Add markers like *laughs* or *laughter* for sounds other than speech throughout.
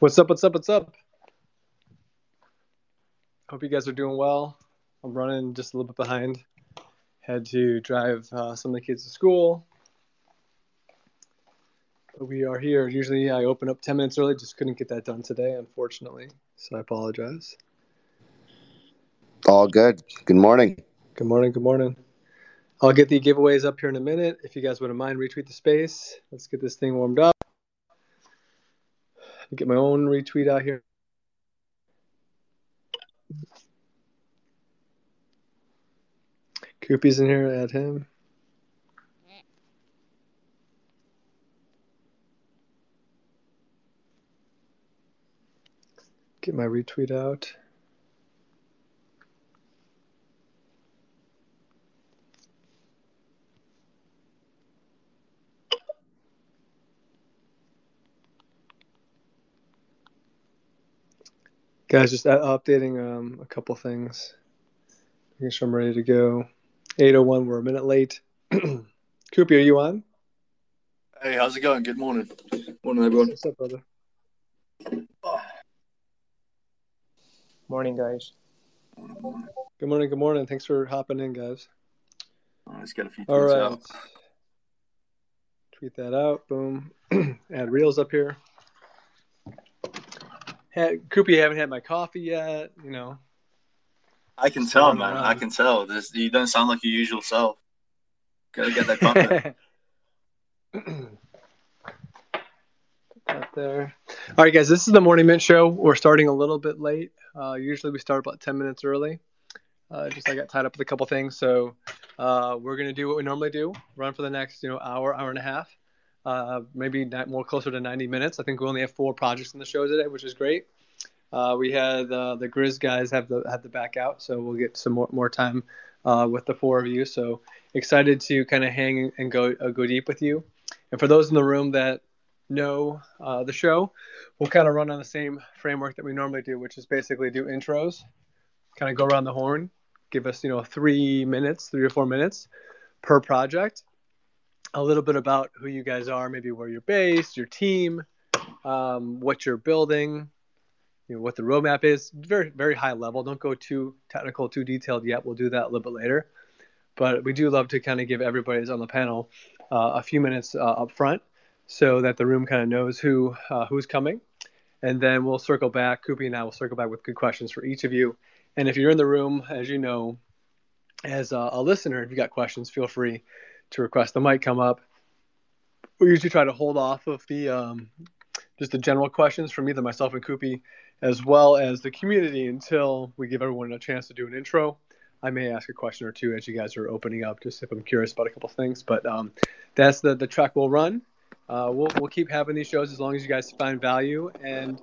What's up? What's up? What's up? Hope you guys are doing well. I'm running just a little bit behind. Had to drive uh, some of the kids to school. But we are here. Usually I open up 10 minutes early, just couldn't get that done today, unfortunately. So I apologize. All good. Good morning. Good morning. Good morning. I'll get the giveaways up here in a minute. If you guys wouldn't mind, retweet the space. Let's get this thing warmed up. Get my own retweet out here. Koopy's in here. Add him. Get my retweet out. Guys, just updating um, a couple things. Making sure I'm ready to go. 801, we're a minute late. *clears throat* Koopy, are you on? Hey, how's it going? Good morning. Morning, everyone. What's up, brother? *sighs* Morning, guys. Good morning, good morning. Thanks for hopping in, guys. let's get a few All tweets out. Tweet that out. Boom. *clears throat* Add reels up here. Had, Koopy, haven't had my coffee yet. You know, I can tell, man. around. I can tell. This, you don't sound like your usual self. Gotta get that coffee. *laughs* Out there. All right, guys. This is the Morning Mint Show. We're starting a little bit late. Uh, usually we start about ten minutes early. Uh, just I got tied up with a couple things, so uh, we're gonna do what we normally do: run for the next, you know, hour, hour and a half, uh, maybe not more closer to ninety minutes. I think we only have four projects in the show today, which is great. Uh, we had uh, the Grizz guys have the have the back out, so we'll get some more more time uh, with the four of you. So excited to kind of hang and go uh, go deep with you. And for those in the room that know the show, we'll kind of run on the same framework that we normally do, which is basically do intros, kind of go around the horn, give us you know three minutes, three or four minutes per project, a little bit about who you guys are, maybe where you're based, your team, um, what you're building, you know what the roadmap is. Very very high level. Don't go too technical, too detailed yet. We'll do that a little bit later. But we do love to kind of give everybody who's on the panel uh, a few minutes uh, up front so that the room kind of knows who uh, who's coming, and then we'll circle back. Koopy and I will circle back with good questions for each of you. And if you're in the room, as you know, as a, a listener, if you got questions, feel free to request the mic come up. We usually try to hold off of the um, just the general questions from either myself and Koopy, as well as the community, until we give everyone a chance to do an intro. I may ask a question or two as you guys are opening up, just if I'm curious about a couple things. But um, that's the the track we'll run. Uh, we'll we'll keep having these shows as long as you guys find value, and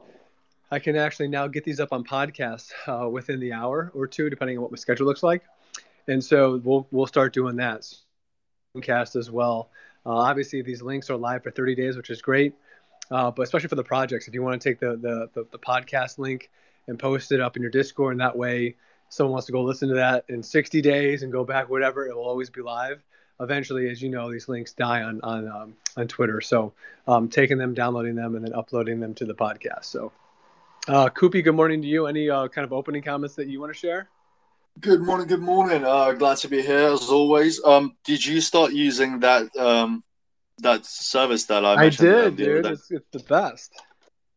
I can actually now get these up on podcasts uh, within the hour or two, depending on what my schedule looks like. And so we'll we'll start doing that cast as well. Uh, obviously, these links are live for 30 days, which is great. Uh, but especially for the projects, if you want to take the, the the the podcast link and post it up in your Discord, and that way someone wants to go listen to that in 60 days and go back, whatever, it will always be live. Eventually, as you know, these links die on on um, on Twitter. So, um, taking them, downloading them, and then uploading them to the podcast. So, uh, Koopy, good morning to you. Any uh, kind of opening comments that you want to share? Good morning. Good morning. Uh, glad to be here as always. Um, did you start using that um that service that I I mentioned? did, um, dude. It's, it's the best.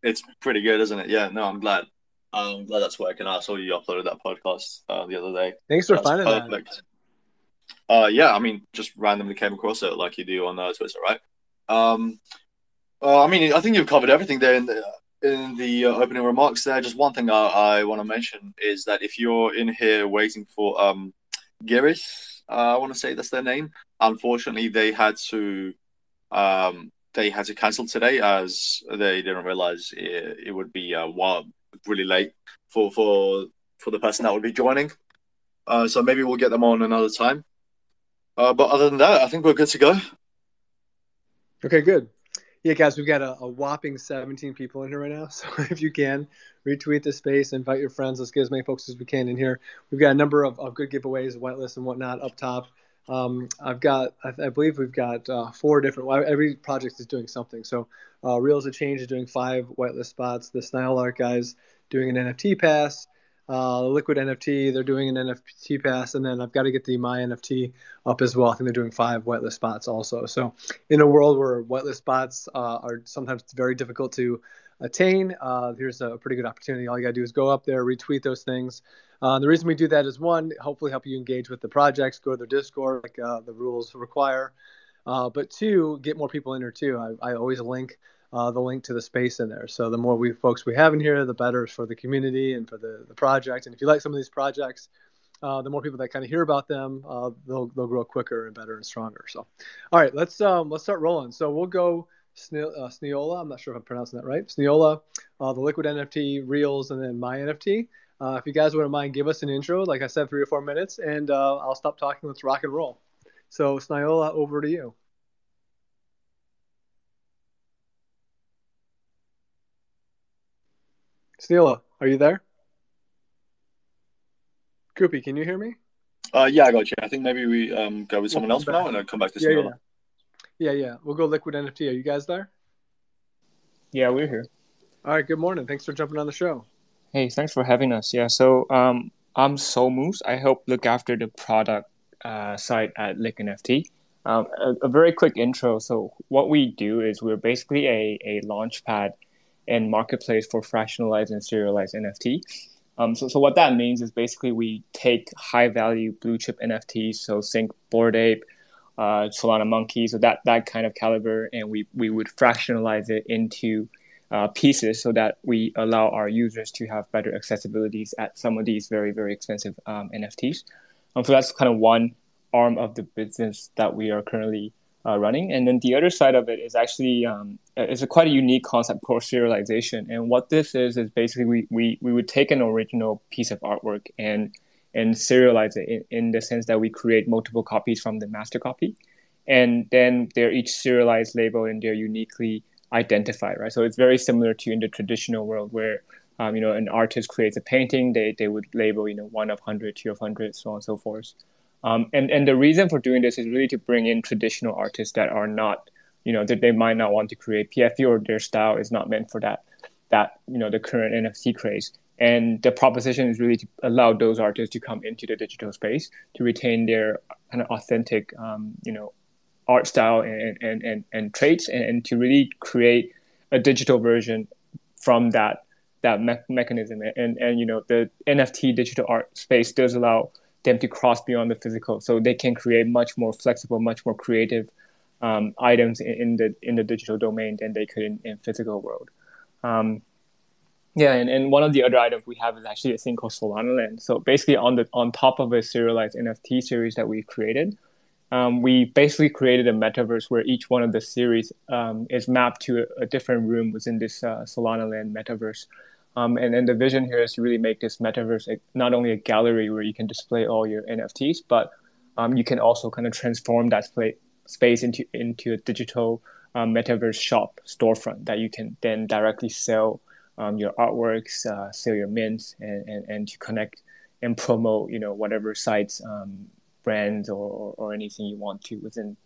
It's pretty good, isn't it? Yeah. No, I'm glad. I'm glad that's working. I saw you uploaded that podcast uh, the other day. Thanks for That's finding that. perfect. Uh, yeah, I mean, just randomly came across it like you do on uh, Twitter, right? Um, uh, I mean, I think you've covered everything there in the in the uh, opening remarks. There, just one thing I, I want to mention is that if you're in here waiting for um, Giris, uh, I want to say that's their name. Unfortunately, they had to um, they had to cancel today as they didn't realize it, it would be uh, while really late for for for the person that would be joining. Uh, so maybe we'll get them on another time. Uh, but other than that, I think we're good to go. Okay, good. Yeah, guys, we've got a, a whopping 17 people in here right now. *laughs* So if you can, retweet the space, invite your friends. Let's get as many folks as we can in here. We've got a number of, of good giveaways, whitelist and whatnot up top. Um, I've got, I, I, believe we've got uh, four different. Every project is doing something. So, uh, Reels of Change is doing five whitelist spots. The Snile Art guys doing an NFT pass. Uh, Liquid NFT, they're doing an NFT pass, and then I've got to get the My NFT up as well. I think they're doing five whitelist spots also. So, in a world where whitelist spots uh, are sometimes very difficult to attain, uh, here's a pretty good opportunity. All you got to do is go up there, retweet those things. Uh, the reason we do that is one, hopefully help you engage with the projects, go to their Discord like uh, the rules require. Uh, but two, get more people in there too. I, I always link uh, the link to the space in there. So the more we folks we have in here, the better for the community and for the, the project. And if you like some of these projects, uh, the more people that kind of hear about them, uh, they'll they'll grow quicker and better and stronger. So, all right, let's um, let's start rolling. So we'll go Sniola. I'm not sure if I'm pronouncing that right. Sniola, the Liquid NFT, Reels, and then My NFT. Uh, if you guys wouldn't mind, give us an intro, like I said, three or four minutes, and uh, I'll stop talking. Let's rock and roll. So, Sniola, over to you. Sniola, are you there? Koopy, can you hear me? Uh, yeah, I got you. I think maybe we um, go with someone else for now and then come back to Sniola. Yeah, yeah. yeah, We'll go Liquid NFT. Are you guys there? Yeah, we're here. All right, good morning. Thanks for jumping on the show. Hey, thanks for having us. Yeah, so um, I'm Soul Moose. I help look after the product uh, side at LIQNFT. Um, a, a, very quick intro. So, what we do is we're basically a, a launchpad and marketplace for fractionalized and serialized NFT. Um, so, so, what that means is basically we take high value blue chip NFTs, so think Bored Ape, uh, Solana Monkey, so that, that kind of caliber, and we, we would fractionalize it into uh, pieces so that we allow our users to have better accessibilities at some of these very, very expensive um, NFTs. Um, so that's kind of one arm of the business that we are currently uh, running. And then the other side of it is actually um, it's a quite a unique concept called serialization. And what this is is basically we, we, we would take an original piece of artwork and and serialize it in, in the sense that we create multiple copies from the master copy. And then they're each serialized label and they're uniquely identified, right? So it's very similar to in the traditional world where um, you know an artist creates a painting, they they would label you know one of hundred, two of hundred, so on and so forth. Um, and and the reason for doing this is really to bring in traditional artists that are not you know that they might not want to create PFP or their style is not meant for that that you know the current NFT craze. And the proposition is really to allow those artists to come into the digital space to retain their kind of authentic, um, you know, art style and and and, and traits and, and, to really create a digital version from that that me- mechanism and and you know the NFT digital art space does allow them to cross beyond the physical so they can create much more flexible much more creative um, items in, in, the in the digital domain than they could in, in physical world um, yeah, and, and one of the other items we have is actually a thing called Solana Land. So basically, on the on top of a serialized NFT series that we created, um, we basically created a metaverse where each one of the series um, is mapped to a, a, different room within this uh, Solana Land metaverse. Um, and then the vision here is to really make this metaverse a, not only a gallery where you can display all your NFTs, but um, you can also kind of transform that space into into a digital um, metaverse shop storefront that you can then directly sell um, your artworks, uh, sell your mints, and, and, and to connect and promote, you know, whatever sites brands or, or anything you want to within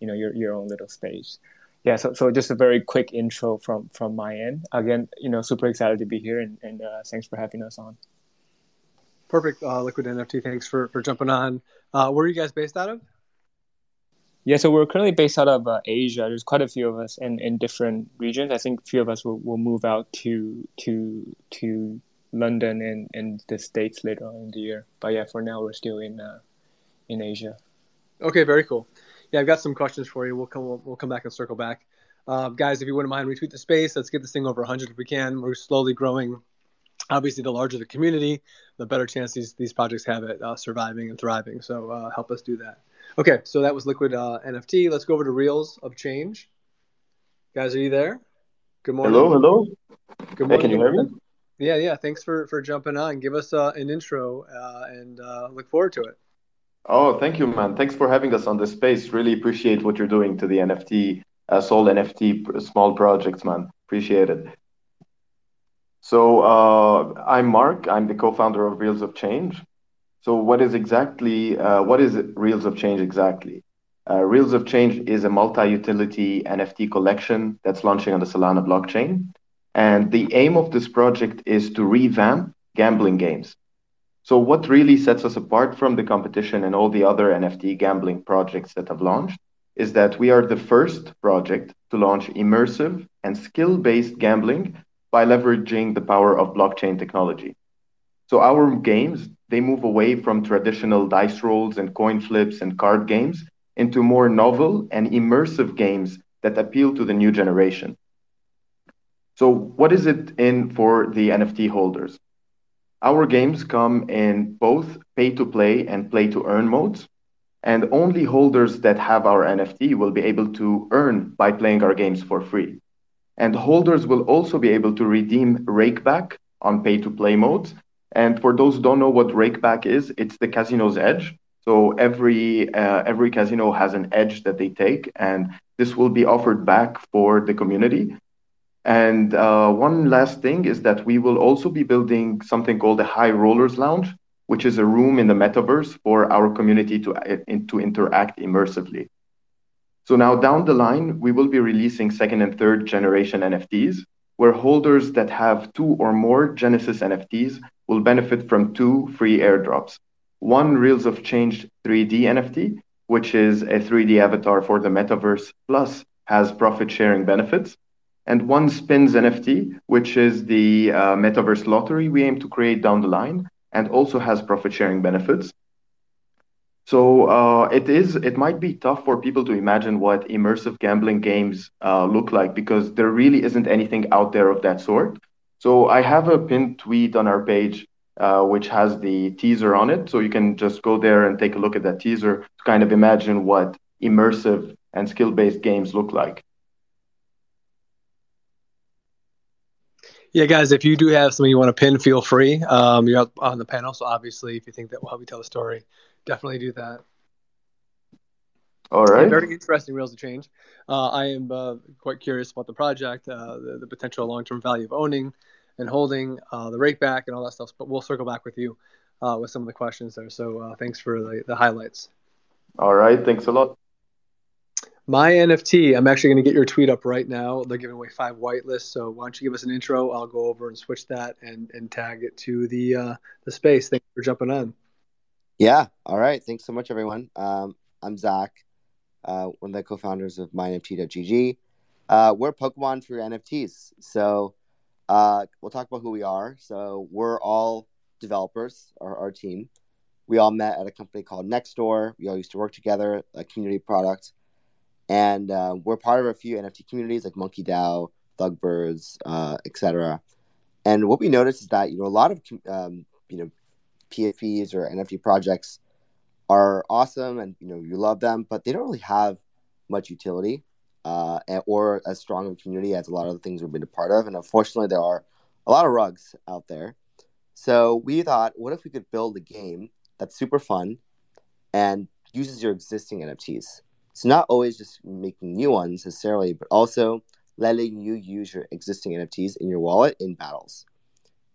you know your, your own little space yeah so, so just a very quick intro from from my end. Again you know super excited to be here and, and uh, thanks for having us on. Perfect. Uh, liquid nft thanks for for jumping on. Uh, where are you guys based out of? Yeah so we're currently based out of uh, asia. There's quite a few of us in, in different regions. I think a few of us will, will move out to to to london and, and the states later on in the year. But yeah for now we're still in uh, in Asia. Okay, very cool. Yeah, I've got some questions for you. We'll come we'll, we'll come back and circle back. Uh, guys, if you wouldn't mind, retweet the space. Let's get this thing over 100 if we can. We're slowly growing. Obviously, the larger the community, the better chance these, these projects have at uh, surviving and thriving. So uh, help us do that. Okay, so that was Liquid uh, NFT. Let's go over to Reels of Change. Guys, are you there? Good morning. Hello, hello. Good morning. Hey, can you hear me? Yeah, yeah. Thanks for, for jumping on. Give us uh, an intro uh, and look forward to it. Oh, thank you, man. Thanks for having us on this space. Really appreciate what you're doing to the NFT, uh, Sol NFT small projects, man. Appreciate it. So uh, I'm Mark. I'm the co-founder of Reels of Change. So what is exactly uh, what is Reels of Change exactly? Uh, Reels of Change is a multi-utility NFT collection that's launching on the Solana blockchain. And the aim of this project is to revamp gambling games. So what really sets us apart from the competition and all the other NFT gambling projects that have launched is that we are the first project to launch immersive and skill-based gambling by leveraging the power of blockchain technology. So our games, they move away from traditional dice rolls and coin flips and card games into more novel and immersive games that appeal to the new generation. So what is it in for the NFT holders? Our games come in both pay to play and play to earn modes. And only holders that have our NFT will be able to earn by playing our games for free. And holders will also be able to redeem rakeback on pay to play modes. And for those who don't know what rakeback is, it's the casino's edge. So every uh, every casino has an edge that they take, and this will be offered back for the community. And uh, one last thing is that we will also be building something called the High Rollers Lounge, which is a room in the metaverse for our community to, uh, to interact immersively. So now down the line, we will be releasing second and third generation NFTs, where holders that have two or more Genesis NFTs will benefit from two free airdrops. One Reels of Change 3D NFT, which is a 3D avatar for the metaverse, plus has profit sharing benefits and one spins NFT, which is the uh, metaverse lottery we aim to create down the line, and also has profit sharing benefits. So uh, it is. It might be tough for people to imagine what immersive gambling games uh, look like because there really isn't anything out there of that sort. So I have a pinned tweet on our page which has the teaser on it. So you can just go there and take a look at that teaser to kind of imagine what immersive and skill-based games look like. Yeah, guys, if you do have something you want to pin, feel free. Um, you're up on the panel, so obviously, if you think that will help you tell the story, definitely do that. All right. Very interesting reels to change. Uh, I am uh, quite curious about the project, uh, the, the, potential long-term value of owning and holding, uh, the rake back, and all that stuff. But we'll circle back with you uh, with some of the questions there. So uh, thanks for the, the highlights. All right. Thanks a lot. My NFT, I'm actually going to get your tweet up right now. They're giving away five whitelists. So why don't you give us an intro? I'll go over and switch that and, and tag it to the uh, the space. Thanks for jumping on. Yeah. All right. Thanks so much, everyone. Um, I'm Zach, uh, one of the co-founders of MyNFT.gg. Uh, we're Pokemon for NFTs. So uh, we'll talk about who we are. So we're all developers, our, our team. We all met at a company called Nextdoor. We all used to work together, a community product and uh, we're part of a few NFT communities like Monkey DAO, Thugbirdz, uh, etc. And what we noticed is that you know a lot of um, you know PFPs or NFT projects are awesome, and you know you love them, but they don't really have much utility uh, or as strong of a community as a lot of the things we've been a part of. And unfortunately, there are a lot of rugs out there. So we thought, what if we could build a game that's super fun and uses your existing NFTs? So not always just making new ones necessarily, but also letting you use your existing NFTs in your wallet in battles.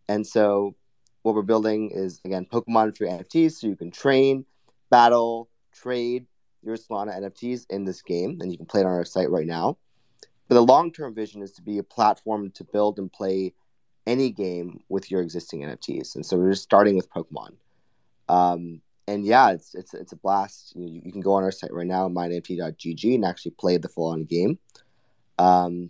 And so what we're building is again Pokemon for NFTs, so you can train, battle, trade your Solana NFTs in this game, and you can play it on our site right now. But the long-term vision is to be a platform to build and play any game with your existing NFTs. And so we're just starting with Pokemon. Um, and yeah, it's it's it's a blast. You, you can go on our site right now, mynft.gg, and actually play the full on game. Um,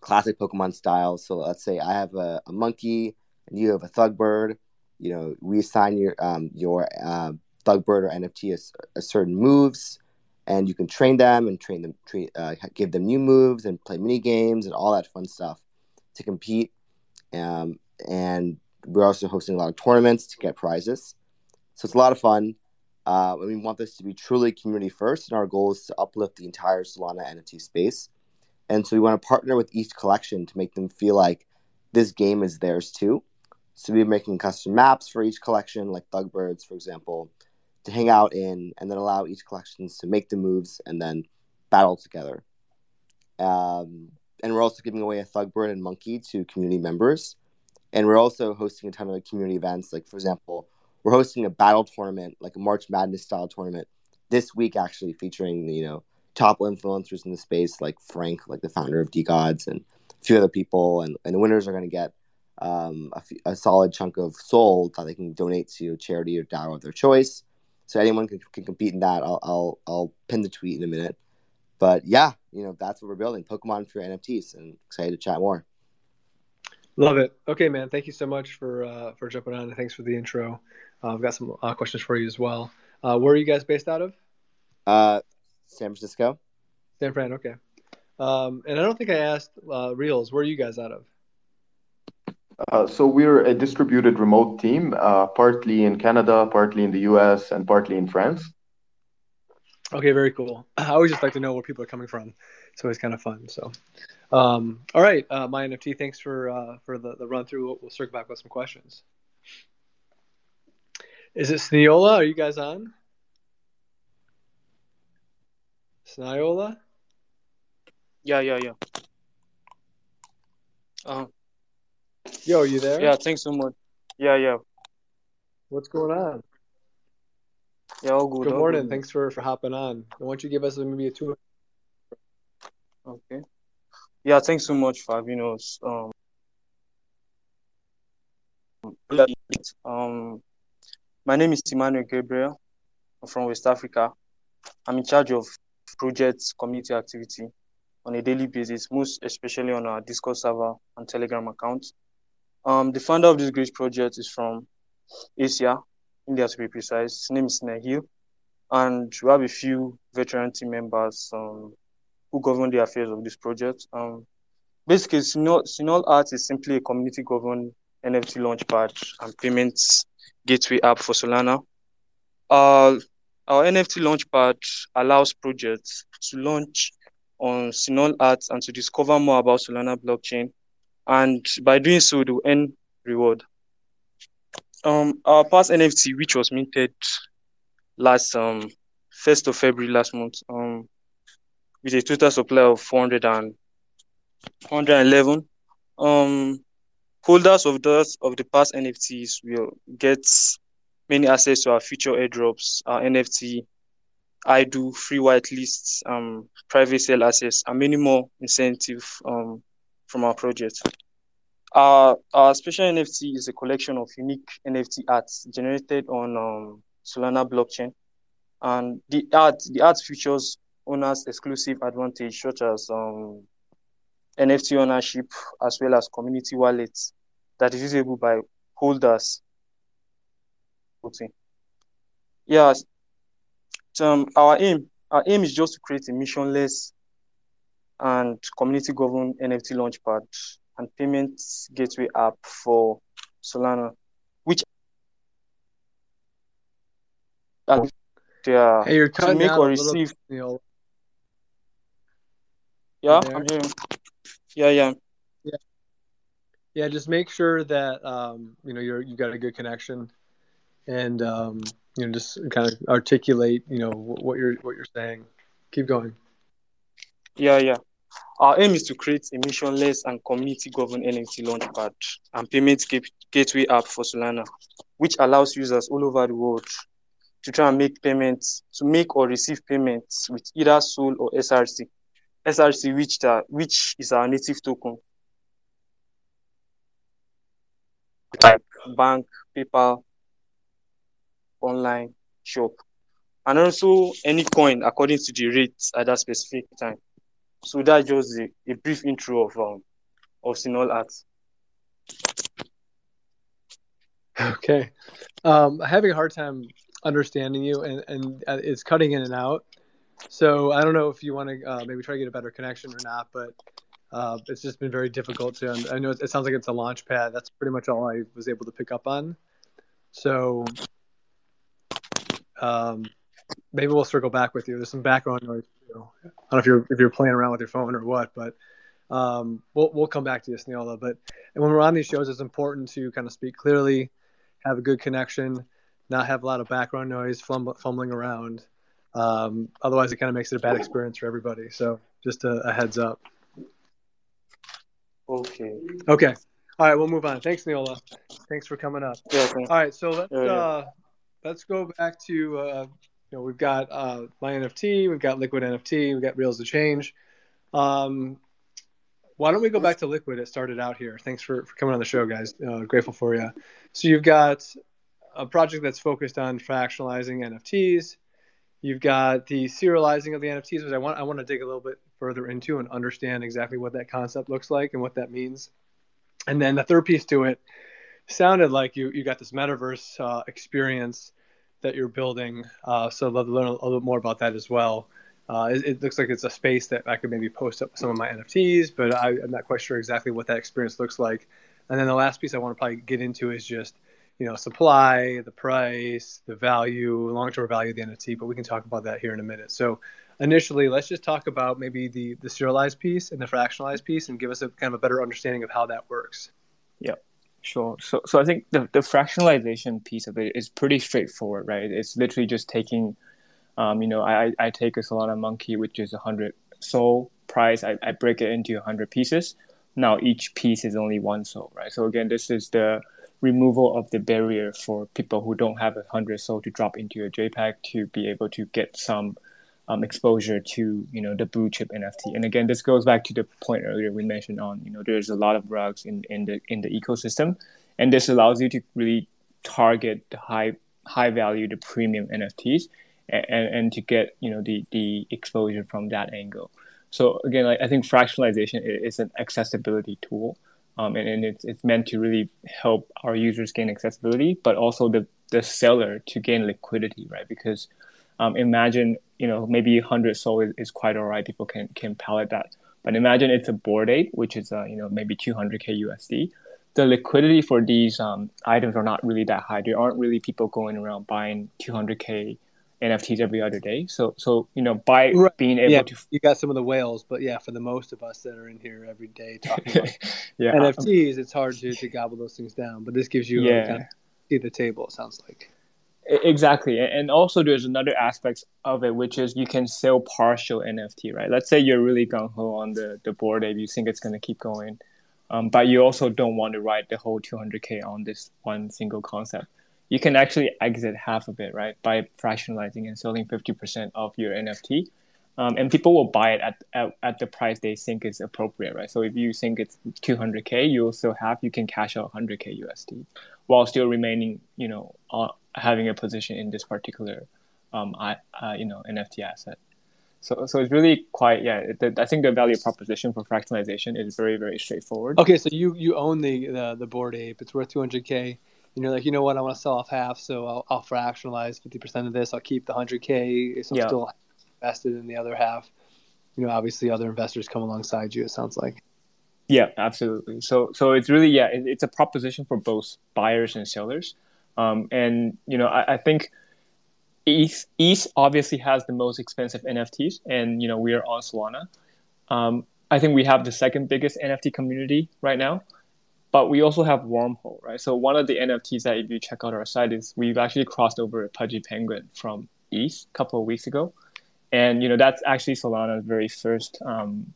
classic Pokemon style. So let's say I have a, a monkey and you have a Thugbird. You know, we assign your um, your uh, Thugbird or NFT a, a, certain moves, and you can train them and train them, uh, give them new moves and play mini games and all that fun stuff to compete. Um, and we're also hosting a lot of tournaments to get prizes. So it's a lot of fun. Uh, and we want this to be truly community first, and our goal is to uplift the entire Solana NFT space. And so we want to partner with each collection to make them feel like this game is theirs too. So we're making custom maps for each collection, like Thugbirdz, for example, to hang out in, and then allow each collection to make the moves and then battle together. Um, and we're also giving away a Thugbird and Monkey to community members. And we're also hosting a ton of community events, like, for example, we're hosting a battle tournament, like a March Madness style tournament, this week actually featuring you know top influencers in the space like Frank, like the founder of DeGods, and a few other people, and, and the winners are going to get um, a, a, solid chunk of SOL that they can donate to a charity or DAO of their choice. So anyone can, can compete in that. I'll, I'll I'll pin the tweet in a minute. But yeah, you know that's what we're building: Pokemon for NFTs, and excited to chat more. Love it. Okay, man. Thank you so much for uh, for jumping on, thanks for the intro. Uh, I've got some uh, questions for you as well. Uh, where are you guys based out of? Uh, San Francisco. San Fran. Okay. Um, and I don't think I asked uh, Reels. Where are you guys out of? Uh, so we're a distributed remote team, uh, partly in Canada, partly in the US, and partly in France. Okay, very cool. *clears throat* I always just like to know where people are coming from. It's always kind of fun. So, um, all right, uh, my NFT. Thanks for uh, for the, the run through. We'll, we'll, circle back with some questions. Is it Sniola? Are you guys on? Sniola? Yeah, yeah, yeah. Uh, Yo, you there? Yeah, thanks so much. Yeah, yeah. What's going on? Yeah, all good. Good all morning. good. Thanks for for hopping on. Why don't you give us maybe a two? Okay. Yeah, thanks so much for having us. Um, um, my name is Emmanuel Gabriel. I'm from West Africa. I'm in charge of project community activity on a daily basis, most especially on our Discord server and Telegram account. Um, the founder of this great project is from Asia, India to be precise. His name is Nahil. And we have a few veteran team members um, who govern the affairs of this project. Um, basically, Sinol, Art is simply a community governed NFT launchpad and payments gateway app for Solana. Uh, our NFT launchpad allows projects to launch on Sinol Art and to discover more about Solana blockchain and by doing so, they'll earn reward. Um, our past NFT, which was minted last um first of February last month, um, with a total supply of 400 and 111. Um, holders of those of the past NFTs will get many access to our future airdrops, our NFT, I do free whitelists, um, private sale access, and many more incentive um from our project. Our, our special NFT is a collection of unique NFT arts generated on um, Solana blockchain. And the art, the art features owners exclusive advantage such as um, NFT ownership as well as community wallets that is usable by holders. Yes, um, our aim, our aim is just to create a missionless and community governed NFT launchpad and payment gateway app for Solana, which uh, hey, you're to make or receive. Little, yeah, I'm hearing. Yeah, yeah. Yeah. Yeah, just make sure that um, you know you're you got a good connection, and um, you know just kind of articulate you know what you're what you're saying. Keep going. Yeah, yeah. Our aim is to create a missionless and community-governed NFT launchpad and payment gateway app for Solana, which allows users all over the world to try and make payments, to make or receive payments with either SOL or SRC. SRC, which, the, which is our native token. Like bank, PayPal, online, shop, and also any coin according to the rates at that specific time. So that's just a, a brief intro of um of Sinol Art. Okay, um, having a hard time understanding you, and and uh, it's cutting in and out. So I don't know if you want to uh, maybe try to get a better connection or not, but uh, it's just been very difficult to. I know it, it sounds like it's a launch pad. That's pretty much all I was able to pick up on. So um, maybe we'll circle back with you. There's some background noise. I don't know if you're if you're playing around with your phone or what, but um, we'll we'll come back to you, Sniola. But and when we're on these shows, it's important to kind of speak clearly, have a good connection, not have a lot of background noise, fumbling around. Um, otherwise, it kind of makes it a bad experience for everybody. So just a, a heads up. Okay. Okay. All right, we'll move on. Thanks, Neola. Thanks for coming up. Yeah, All right, so let's Yeah, yeah. uh, let's go back to uh, you know we've got uh, my NFT, we've got Liquid NFT, we've got Reels to Change. Um, why don't we go back to Liquid? It started out here. Thanks for, for coming on the show, guys. Uh, grateful for you. So you've got a project that's focused on fractionalizing NFTs. You've got the serializing of the NFTs, which I want I want to dig a little bit further into and understand exactly what that concept looks like and what that means. And then the third piece to it sounded like you you got this metaverse uh, experience that you're building. Uh, so I'd love to learn a little bit more about that as well. Uh, it, it looks like it's a space that I could maybe post up some of my NFTs, but I, I'm not quite sure exactly what that experience looks like. And then the last piece I want to probably get into is just you know supply, the price, the value, long-term value of the NFT. But we can talk about that here in a minute. So initially, let's just talk about maybe the the serialized piece and the fractionalized piece, and give us a kind of a better understanding of how that works. Yeah, sure. So, so I think the, the fractionalization piece of it is pretty straightforward, right? It's literally just taking, um, you know, I, I take a Solana monkey, which is a 100 SOL price, I, I break it into 100 pieces. Now each piece is only one SOL, right? So again, this is the removal of the barrier for people who don't have a 100 SOL to drop into a JPEG to be able to get some um, exposure to you know the blue chip NFT. And again, this goes back to the point earlier we mentioned on you know there's a lot of rugs in, in the in the ecosystem, and this allows you to really target the high high value, the premium NFTs, and, and to get you know the the exposure from that angle. So again, like, I think fractionalization is an accessibility tool, um, and, and it's it's meant to really help our users gain accessibility, but also the the seller to gain liquidity, right? Because um, imagine you know maybe 100 SOL is, is quite all right. People can can pallet that, but imagine it's a Bored Ape, which is uh, you know maybe 200k USD. The liquidity for these um, items are not really that high. There aren't really people going around buying 200k NFTs every other day. So so you know by Right. being able yeah, to you got some of the whales, but yeah, for the most of us that are in here every day talking about *laughs* yeah NFTs, it's hard to, to gobble those things down. But this gives you Yeah. a kind of see the table. It sounds like. Exactly, and also there's another aspect of it, which is you can sell partial NFT, right? Let's say you're really gung ho on the the Bored Ape, you think it's going to keep going, um, but you also don't want to write the whole 200k on this one single concept. You can actually exit half of it, right, by fractionalizing and selling 50% of your NFT, um, and people will buy it at, at at the price they think is appropriate, right? So if you think it's 200k, you'll still have you can cash out 100k USD while still remaining, you know, uh, having a position in this particular, um, I, uh, you know, NFT asset. So, so it's really quite, yeah. The, I think the value proposition for fractionalization is very, very straightforward. Okay, so you you own the the, the Bored Ape. It's worth 200k, and you're like, you know what? I want to sell off half, so I'll, I'll fractionalize 50% of this. I'll keep the 100k. So I'm Yeah. still invested in the other half. You know, obviously, other investors come alongside you. It sounds like. Yeah, absolutely. So, so it's really, yeah, it, it's a proposition for both buyers and sellers. Um, and you know, I, I think ETH, ETH obviously has the most expensive NFTs, and you know, we are on Solana. Um, I think we have the second biggest NFT community right now, but we also have Wormhole, right? So one of the NFTs that if you check out our site is we've actually crossed over a Pudgy Penguin from ETH a couple of weeks ago, and you know that's actually Solana's very first, um,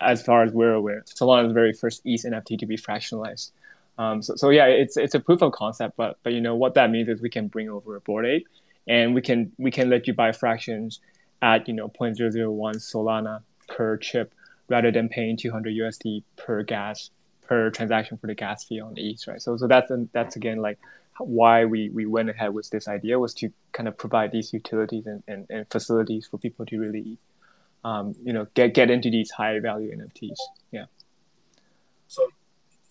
as far as we're aware, Solana's very first ETH NFT to be fractionalized. Um, so, so yeah, it's it's a proof of concept, but but you know what that means is we can bring over a Bored Ape, and we can we can let you buy fractions at you know 0.001 Solana per chip rather than paying 200 USD per gas per transaction for the gas fee on ETH, right? So so that's that's again like why we, we went ahead with this idea was to kind of provide these utilities and, and, and facilities for people to really um, you know get get into these high value NFTs. Yeah. So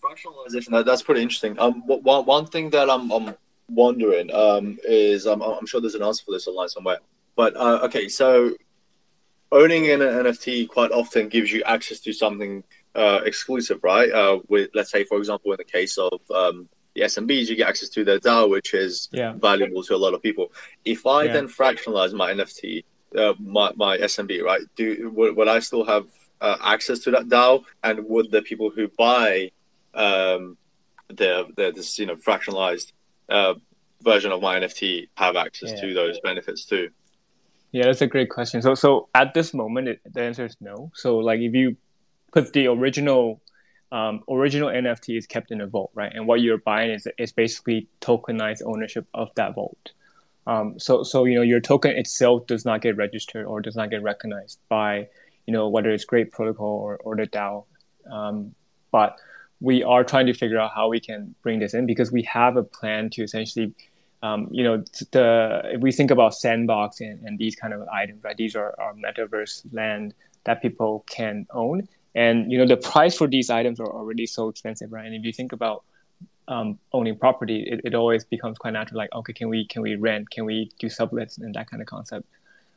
fractionalization that, that's pretty interesting. Um, one one thing that I'm I'm wondering um is um, I'm sure there's an answer for this online somewhere. But uh, okay, so owning an NFT quite often gives you access to something uh, exclusive, right? Uh, with let's say, for example, in the case of um, the SMBs, you get access to their DAO, which is Yeah. valuable to a lot of people. If I Yeah. then fractionalize my NFT, uh, my my SMB, right? Do would, would I still have uh, access to that DAO? And would the people who buy um, the the this you know fractionalized uh, version of my NFT have access Yeah. to those benefits too? Yeah, that's a great question. So, so at this moment, it, the answer is no. So, like, if you put the original um, original NFT is kept in a vault, right? And what you're buying is is basically tokenized ownership of that vault. Um, so so you know your token itself does not get registered or does not get recognized by you know whether it's Grape Protocol or or the DAO, um, but we are trying to figure out how we can bring this in because we have a plan to essentially um, you know, the if we think about sandbox and, and these kind of items, right? These are, are metaverse land that people can own, and you know, the price for these items are already so expensive, right? And if you think about um, owning property, it, it always becomes quite natural. Like, okay, can we can we rent? Can we do sublets and that kind of concept?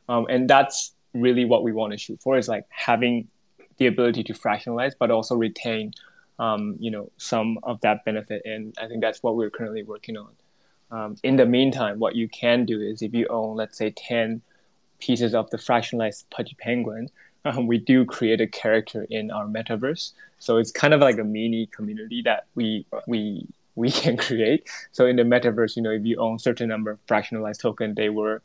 Um, and that's really what we want to shoot for is like having the ability to fractionalize, but also retain, um, you know, some of that benefit. And I think that's what we're currently working on. Um, in the meantime, what you can do is if you own, let's say, 10 pieces of the fractionalized Pudgy Penguin, um, we do create a character in our metaverse. So it's kind of like a mini community that we we we *laughs* can create. So in the metaverse, you know, if you own certain number of fractionalized token, they were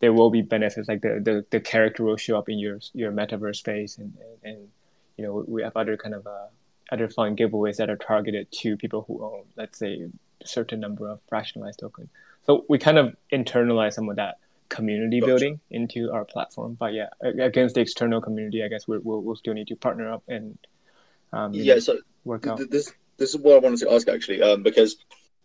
there will be benefits like the, the, the character will show up in your your metaverse space and, and, and you know we have other kind of uh, other fun giveaways that are targeted to people who own let's say a certain number of fractionalized tokens. So we kind of internalize some of that community gotcha. building into our platform. But yeah, against the external community, I guess we will we'll still need to partner up and um, yeah, know, so work out. This this is what I wanted to ask actually, um, because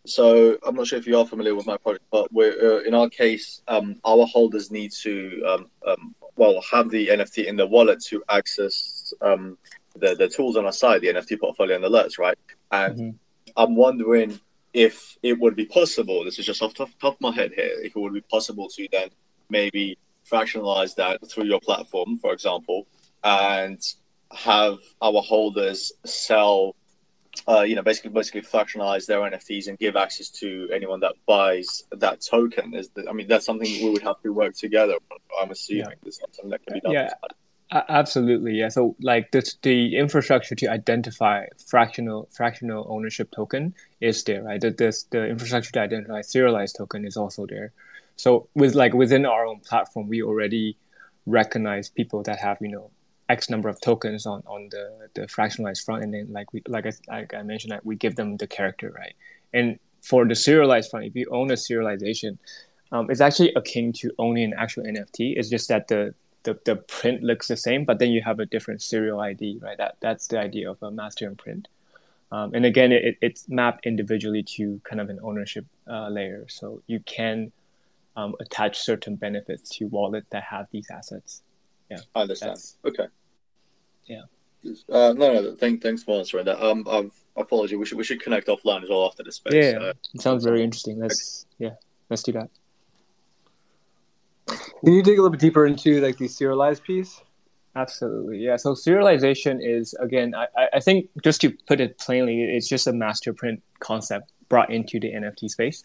so I'm not sure if you are familiar with my project, but we're uh, in our case, um, our holders need to um, um, well have the NFT in the wallet to access um, the the tools on our side, the NFT portfolio and alerts, right? And mm-hmm. I'm wondering if it would be possible, this is just off the top of my head here, if it would be possible to then maybe fractionalize that through your platform, for example, and have our holders sell, uh, you know, basically basically fractionalize their NFTs and give access to anyone that buys that token. Is the, I mean, that's something we would have to work together. I'm assuming yeah. it's something that can be done. Yeah. Absolutely, yeah. So like this, the infrastructure to identify fractional fractional ownership token is there, right? The, this, the infrastructure to identify serialized token is also there. So with like within our own platform, we already recognize people that have you know X number of tokens on, on the, the fractionalized front, and then like we like I, like I mentioned, that we give them the character, right? And for the serialized front, if you own a serialization, um, it's actually akin to owning an actual NFT. It's just that the the, the print looks the same, but then you have a different serial ID, right? That that's the idea of a master imprint. Um, and again, it, it's mapped individually to kind of an ownership uh, layer, so you can um, attach certain benefits to wallets that have these assets. Yeah, I understand. Okay. Yeah. Uh, no, no. Thank, thanks for answering that. Um, I've, I apologize. We should we should connect offline as well after this space. Yeah, uh, it sounds very interesting. Let's yeah, let's do that. Can you dig a little bit deeper into like the serialized piece? Absolutely, yeah. So serialization is again, I, I think just to put it plainly, it's just a master print concept brought into the NFT space.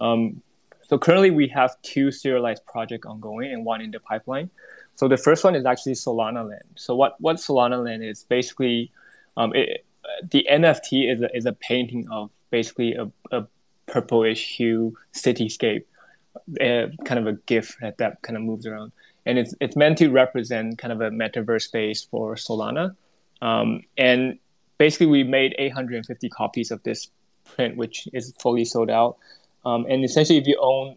Um, so currently we have two serialized projects ongoing and one in the pipeline. So the first one is actually Solana Land. So what what Solana Land is basically, um, it, the NFT is a, is a painting of basically a, a purplish hue cityscape kind of a GIF that, that kind of moves around. And it's, it's meant to represent kind of a metaverse space for Solana. Um, and basically, we made 850 copies of this print, which is fully sold out. Um, and essentially, if you own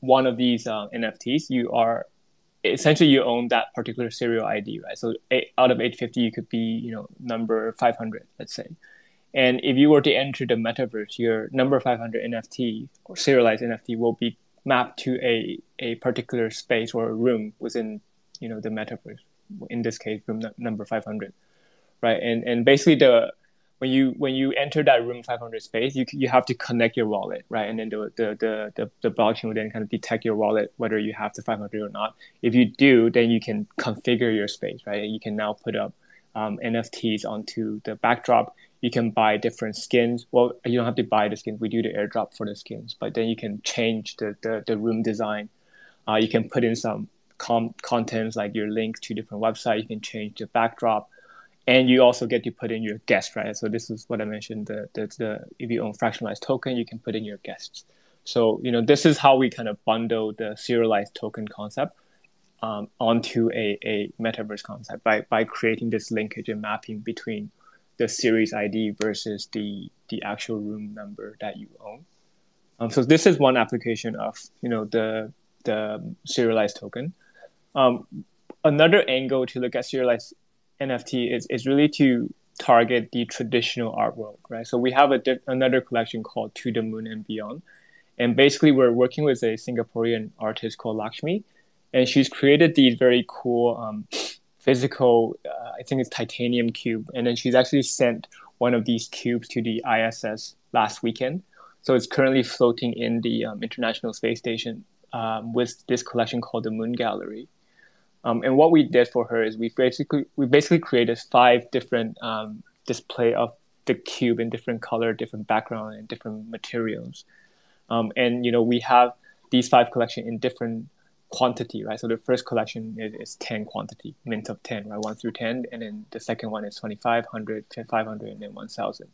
one of these uh, NFTs, you are essentially you own that particular serial ID, right? So eight, out of 850, you could be, you know, number 500, let's say. And if you were to enter the metaverse, your number 500 NFT or serialized NFT will be mapped to a, a particular space or a room within you know the metaverse in this case room number 500 right? And and basically the when you when you enter that room 500 space you you have to connect your wallet right? And then the the the the, the blockchain will then kind of detect your wallet whether you have the 500 or not. If you do then you can configure your space right? You can now put up um, nfts onto the backdrop you can buy different skins. Well, you don't have to buy the skins. We do the airdrop for the skins, but then you can change the, the, the room design. Uh, you can put in some com- contents like your links to different websites. You can change the backdrop, and you also get to put in your guest, right? So this is what I mentioned. The, the, the if you own fractionalized token, you can put in your guests. So you know this is how we kind of bundle the serialized token concept um, onto a, a metaverse concept by by creating this linkage and mapping between the series ID versus the the actual room number that you own. Um, so this is one application of you know the the serialized token. Um, another angle to look at serialized NFT is, is really to target the traditional art world, right? So we have a another collection called To the Moon and Beyond, and basically we're working with a Singaporean artist called Lakshmi, and she's created these very cool um, physical, uh, I think it's titanium cube, and then she's actually sent one of these cubes to the ISS last weekend. So it's currently floating in the um, International Space Station um, with this collection called the Moon Gallery. Um, and what we did for her is we basically we basically created five different um, display of the cube in different color, different background, and different materials. Um, and you know we have these five collection in different quantity, right? So the first collection is, is 10 quantity, mint of 10, right? 1 through 10. And then the second one is 2500, 500, and then 1000.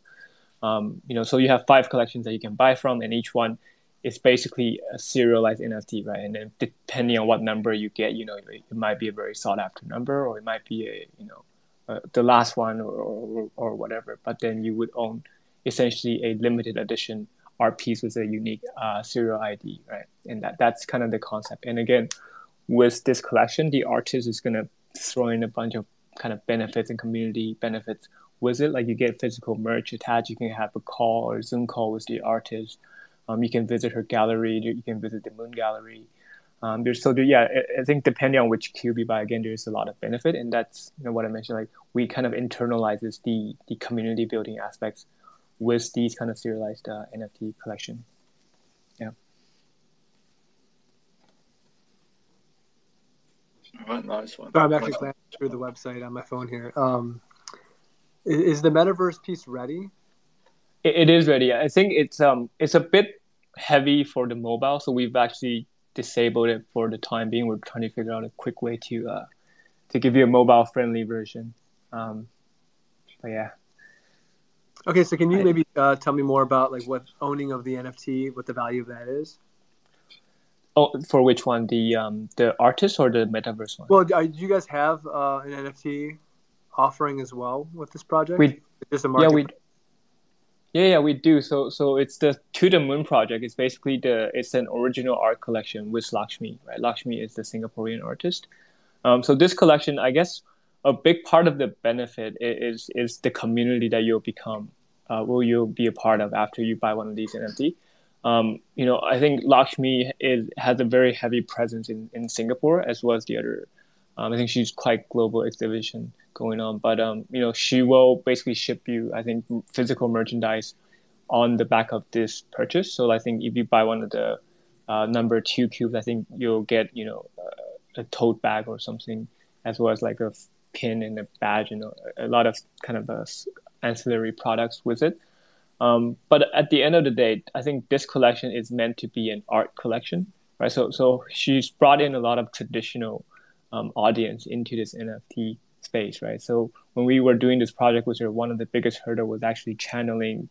Um, you know, so you have five collections that you can buy from, and each one is basically a serialized NFT, right? And then depending on what number you get, you know, it, might be a very sought after number, or it might be a, you know, uh, the last one or, or, or whatever. But then you would own essentially a limited edition art piece with a unique uh, serial ID, right? And that that's kind of the concept. And again, with this collection, the artist is gonna throw in a bunch of kind of benefits and community benefits with it. Like you get physical merch attached. You can have a call or Zoom call with the artist um, you can visit her gallery. You can visit the Moon Gallery. Um, there's so yeah, I, I think depending on which cube you buy, again, there's a lot of benefit, and that's you know what I mentioned. Like we kind of internalizes the the community building aspects with these kind of serialized uh, NFT collection. Yeah. All right, nice one. So I'm actually nice. through the website on my phone here. Um, is, is the metaverse piece ready? it, it is ready. I think it's um it's a bit heavy for the mobile, so we've actually disabled it for the time being. We're trying to figure out a quick way to uh to give you a mobile friendly version. Um, but yeah. Okay, so can you maybe uh, tell me more about like what owning of the NFT, what the value of that is? Oh, for which one? The um the artist or the metaverse one? Well, do you guys have uh, an NFT offering as well with this project? We just a market. Yeah, we yeah, yeah, we do. So, so it's the To the Moon project. It's basically the it's an original art collection with Lakshmi. Right, Lakshmi is the Singaporean artist. Um, so this collection, I guess, a big part of the benefit is is the community that you'll become, uh, will you be a part of after you buy one of these NFT. Um, you know, I think Lakshmi is has a very heavy presence in, in Singapore as well as the other. Um, I think she's quite global exhibition going on. But um, you know, she will basically ship you, I think, physical merchandise on the back of this purchase. So I think if you buy one of the uh, number two cubes, I think you'll get you know a tote bag or something, as well as like a pin and a badge and a, a lot of kind of uh, ancillary products with it. Um, but at the end of the day, I think this collection is meant to be an art collection, right? So so she's brought in a lot of traditional um, audience into this NFT space, right? So when we were doing this project with her, one of the biggest hurdle was actually channeling,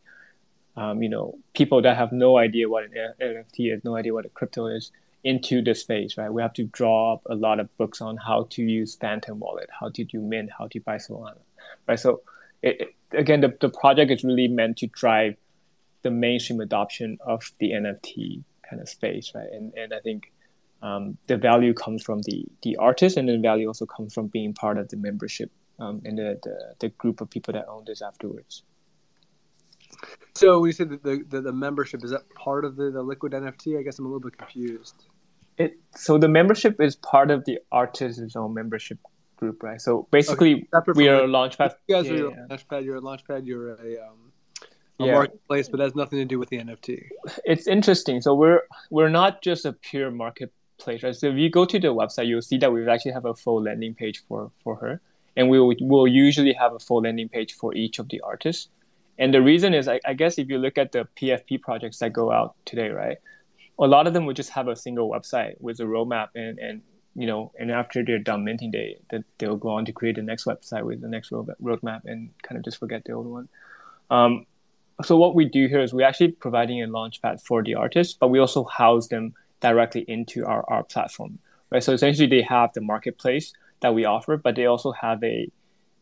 um, you know, people that have no idea what an NFT is, no idea what a crypto is, into the space, right? We have to draw up a lot of books on how to use Phantom Wallet, how to do Mint, how to buy Solana, right? So it, again, the, the project is really meant to drive the mainstream adoption of the NFT kind of space, right? And and I think um, the value comes from the the artist, and the value also comes from being part of the membership um, and the, the, the group of people that own this afterwards. So when you say the, the, the membership, is that part of the, the liquid NFT? I guess I'm a little bit confused. It so the membership is part of the artist's own membership group, right? So basically, okay. we are a launchpad. You guys yeah, are yeah. a launchpad. You're a launchpad. You're a um, a yeah. marketplace, but has nothing to do with the NFT. It's interesting. So we're we're not just a pure marketplace. right? So if you go to the website, you'll see that we actually have a full landing page for for her, and we will we'll usually have a full landing page for each of the artists. And the reason is, I, I guess, if you look at the PFP projects that go out today, right, a lot of them would just have a single website with a roadmap, and and you know, and after they're done minting, they they'll go on to create the next website with the next road, roadmap, and kind of just forget the old one. Um, so what we do here is we're actually providing a launchpad for the artists, but we also house them directly into our, our platform, right? So essentially, they have the marketplace that we offer, but they also have a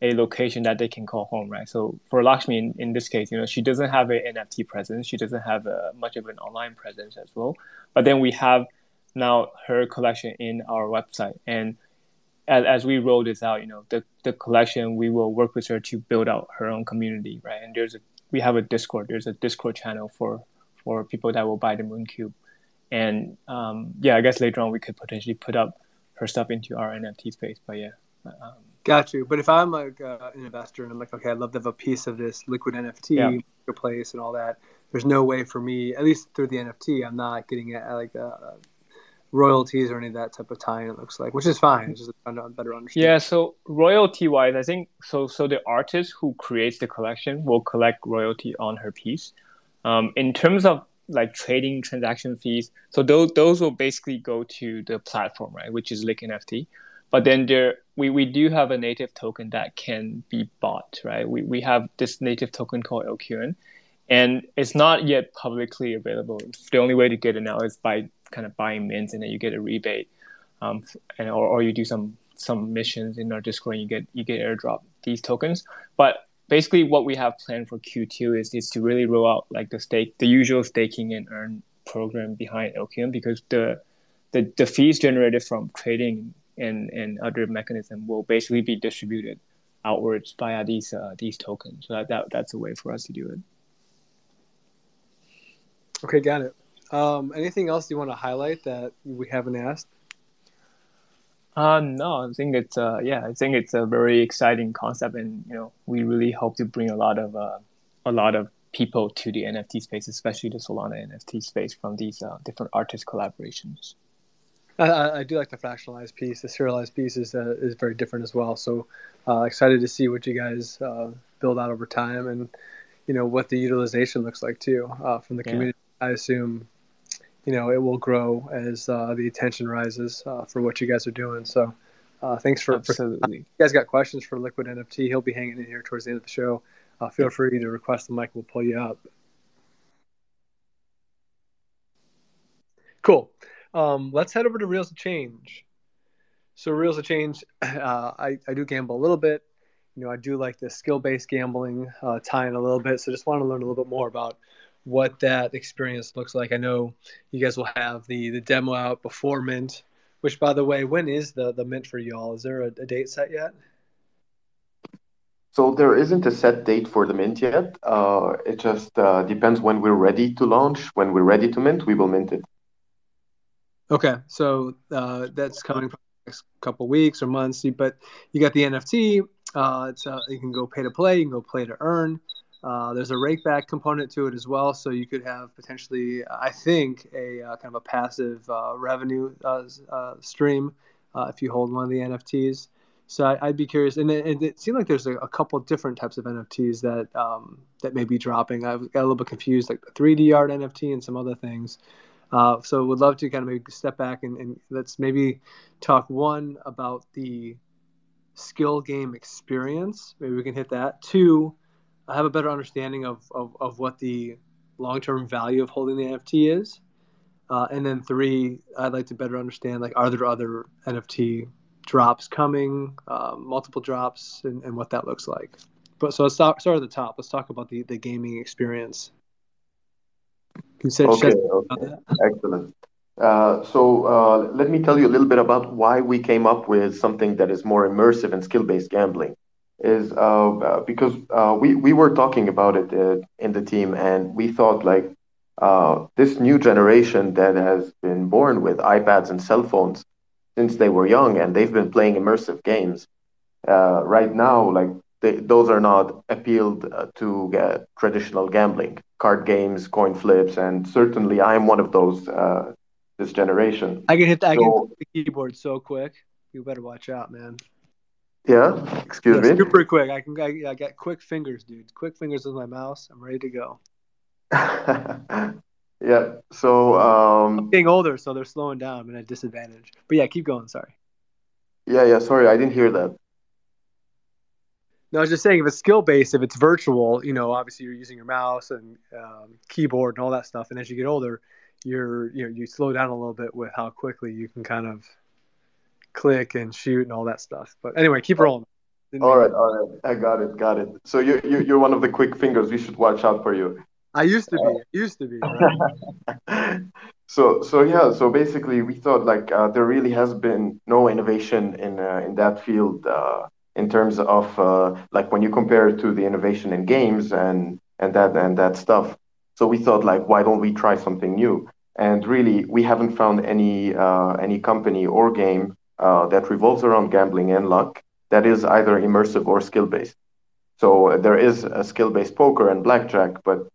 a location that they can call home, right? So for Lakshmi, in, in this case, you know, she doesn't have an NFT presence. She doesn't have a, much of an online presence as well. But then we have now her collection in our website. And as, as we roll this out, you know, the, the collection, we will work with her to build out her own community, right? And there's a, we have a Discord. There's a Discord channel for, for people that will buy the Mooncube. And um, yeah, I guess later on we could potentially put up her stuff into our NFT space. But yeah. Um, Got you. But if I'm like uh, an investor and I'm like, okay, I'd love to have a piece of this liquid NFT yeah. marketplace and all that, there's no way for me, at least through the NFT, I'm not getting at like uh, royalties or any of that type of tie. It looks like, which is fine. It's just a better understand. Yeah. So royalty wise, I think so. So the artist who creates the collection will collect royalty on her piece. Um, in terms of like trading transaction fees, so those those will basically go to the platform, right, which is LIQNFT. But then there, we, we do have a native token that can be bought, right? We, we have this native token called LQN, and it's not yet publicly available. The only way to get it now is by kind of buying mints, and then you get a rebate, um, and or, or you do some some missions in our Discord, and you get you get airdrop these tokens. But basically, what we have planned for Q2 is is to really roll out like the stake, the usual staking and earn program behind LQN because the the, the fees generated from trading and, and other mechanism will basically be distributed outwards via these uh, these tokens. So that, that that's a way for us to do it. Okay, got it. Um, anything else you want to highlight that we haven't asked? Uh, no, I think it's uh, yeah, I think it's a very exciting concept, and you know, we really hope to bring a lot of uh, a lot of people to the NFT space, especially the Solana NFT space, from these uh, different artist collaborations. I, I, do like the fractionalized piece. The serialized piece is uh, is very different as well. So uh, excited to see what you guys uh, build out over time, and you know what the utilization looks like too uh, from the yeah. community. I assume you know it will grow as uh, the attention rises uh, for what you guys are doing. So thanks for absolutely. For, you guys got questions for Liquid NFT? He'll be hanging in here towards the end of the show. feel free to request the mic. We'll pull you up. Cool. Um, let's head over to Reels of Change. So Reels of Change, *clears throat* uh, I, I do gamble a little bit. You know, I do like the skill-based gambling uh, tie in a little bit. So just want to learn a little bit more about what that experience looks like. I know you guys will have the the demo out before Mint. Which, by the way, when is the the Mint for y'all? Is there a, a date set yet? So there isn't a set date for the mint yet. Uh, it just uh, depends when we're ready to launch. When we're ready to mint, we will mint it. Okay, so uh, that's coming next couple weeks or months. But you got the NFT. Uh, it's uh, you can go pay to play. You can go play to earn. Uh, there's a rake back component to it as well, so you could have potentially, I think, a uh, kind of a passive uh, revenue stream if you hold one of the NFTs. So I, would be curious, and it, and it, seemed like there's a, a, couple different types of NFTs that um, that may be dropping. I got a little bit confused, like the 3D art NFT and some other things. Uh, so would love to kind of maybe step back and, and, let's maybe talk one about the skill game experience. Maybe we can hit that. Two, I have a better understanding of, of, of what the long-term value of holding the NFT is. Uh, and then three, I'd like to better understand like are there other NFT drops coming, uh, multiple drops, and, and what that looks like. But so let's start, start at the top. Let's talk about the, the gaming experience. You okay, okay. Excellent. Uh, so uh, let me tell you a little bit about why we came up with something that is more immersive and skill-based gambling. Is uh, uh because uh, we we were talking about it uh, in the team, and we thought like this new generation that has been born with iPads and cell phones since they were young, and they've been playing immersive games. right now, like they, those are not appealed to traditional gambling card games, coin flips, and certainly I'm one of those uh, this generation. I can hit the, I can hit the keyboard so quick. You better watch out, man. Yeah, excuse yeah, me. Super quick. I can. I, I got quick fingers, dude. Quick fingers with my mouse. I'm ready to go. *laughs* yeah. So um, I'm getting older, so they're slowing down. I'm at a disadvantage. But yeah, keep going. Sorry. Yeah, yeah. Sorry, I didn't hear that. No, I was just saying if it's skill based, if it's virtual, you know, obviously you're using your mouse and um, keyboard and all that stuff. And as you get older, you're you know you slow down a little bit with how quickly you can kind of click and shoot and all that stuff. But anyway, keep rolling. all right, all right. I got it, got it. So you're you're one of the quick fingers. We should watch out for you. I used to be. I used to be. Right? *laughs* so so yeah. So basically, we thought like uh, there really has been no innovation in uh, in that field uh, in terms of uh, like when you compare it to the innovation in games and and that and that stuff. So we thought like, why don't we try something new? And really, we haven't found any uh, any company or game uh, that revolves around gambling and luck that is either immersive or skill based. So there is a skill based poker and blackjack, but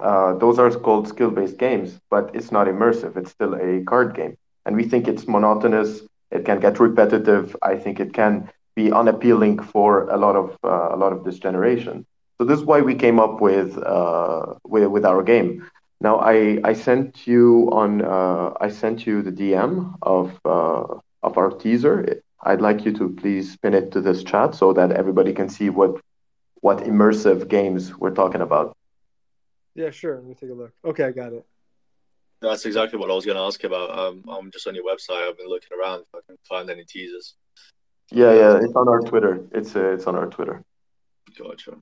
uh, those are called skill based games, but it's not immersive. It's still a card game. And we think it's monotonous. It can get repetitive. I think it can be unappealing for a lot of uh, a lot of this generation. So this is why we came up with uh, with, with our game. Now I, I sent you on uh, I sent you the DM of uh, of our teaser. I'd like you to please pin it to this chat so that everybody can see what what immersive games we're talking about. Yeah, sure. Let me take a look. Okay, I got it. That's exactly what I was going to ask about. Um, I'm just on your website. I've been looking around if I can find any teasers. Yeah, yeah, it's on our Twitter. It's uh, it's on our Twitter. Gotcha.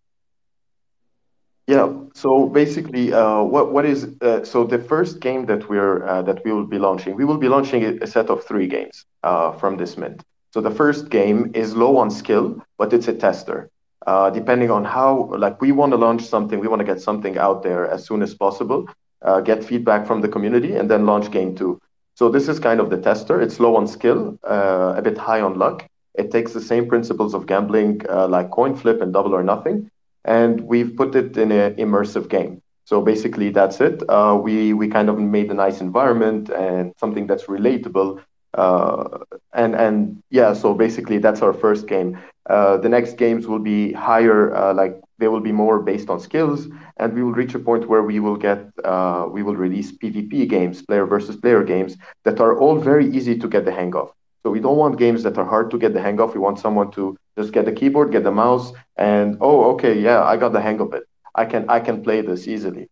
Yeah. So basically, uh, what what is uh, so the first game that we're uh, that we will be launching? We will be launching a set of three games uh, from this mint. So the first game is low on skill, but it's a tester. Uh, depending on how, like, we want to launch something, we want to get something out there as soon as possible, uh, get feedback from the community, and then launch game two. So this is kind of the tester. It's low on skill, uh, a bit high on luck. It takes the same principles of gambling, uh, like coin flip and double or nothing, and we've put it in an immersive game. So basically, that's it. Uh, we we kind of made a nice environment and something that's relatable uh, and and yeah, so basically that's our first game. Uh, the next games will be higher, uh, like they will be more based on skills, and we will reach a point where we will get uh, we will release PvP games, player versus player games that are all very easy to get the hang of. So we don't want games that are hard to get the hang of. We want someone to just get the keyboard, get the mouse, and oh, okay, yeah, I got the hang of it. I can I can play this easily.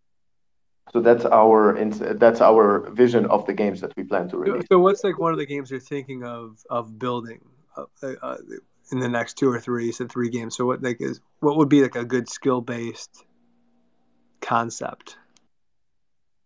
So that's our that's our vision of the games that we plan to release. So, what's like one of the games you're thinking of of building uh, uh, in the next two or three? You said three games. So what like is what would be like a good skill based concept?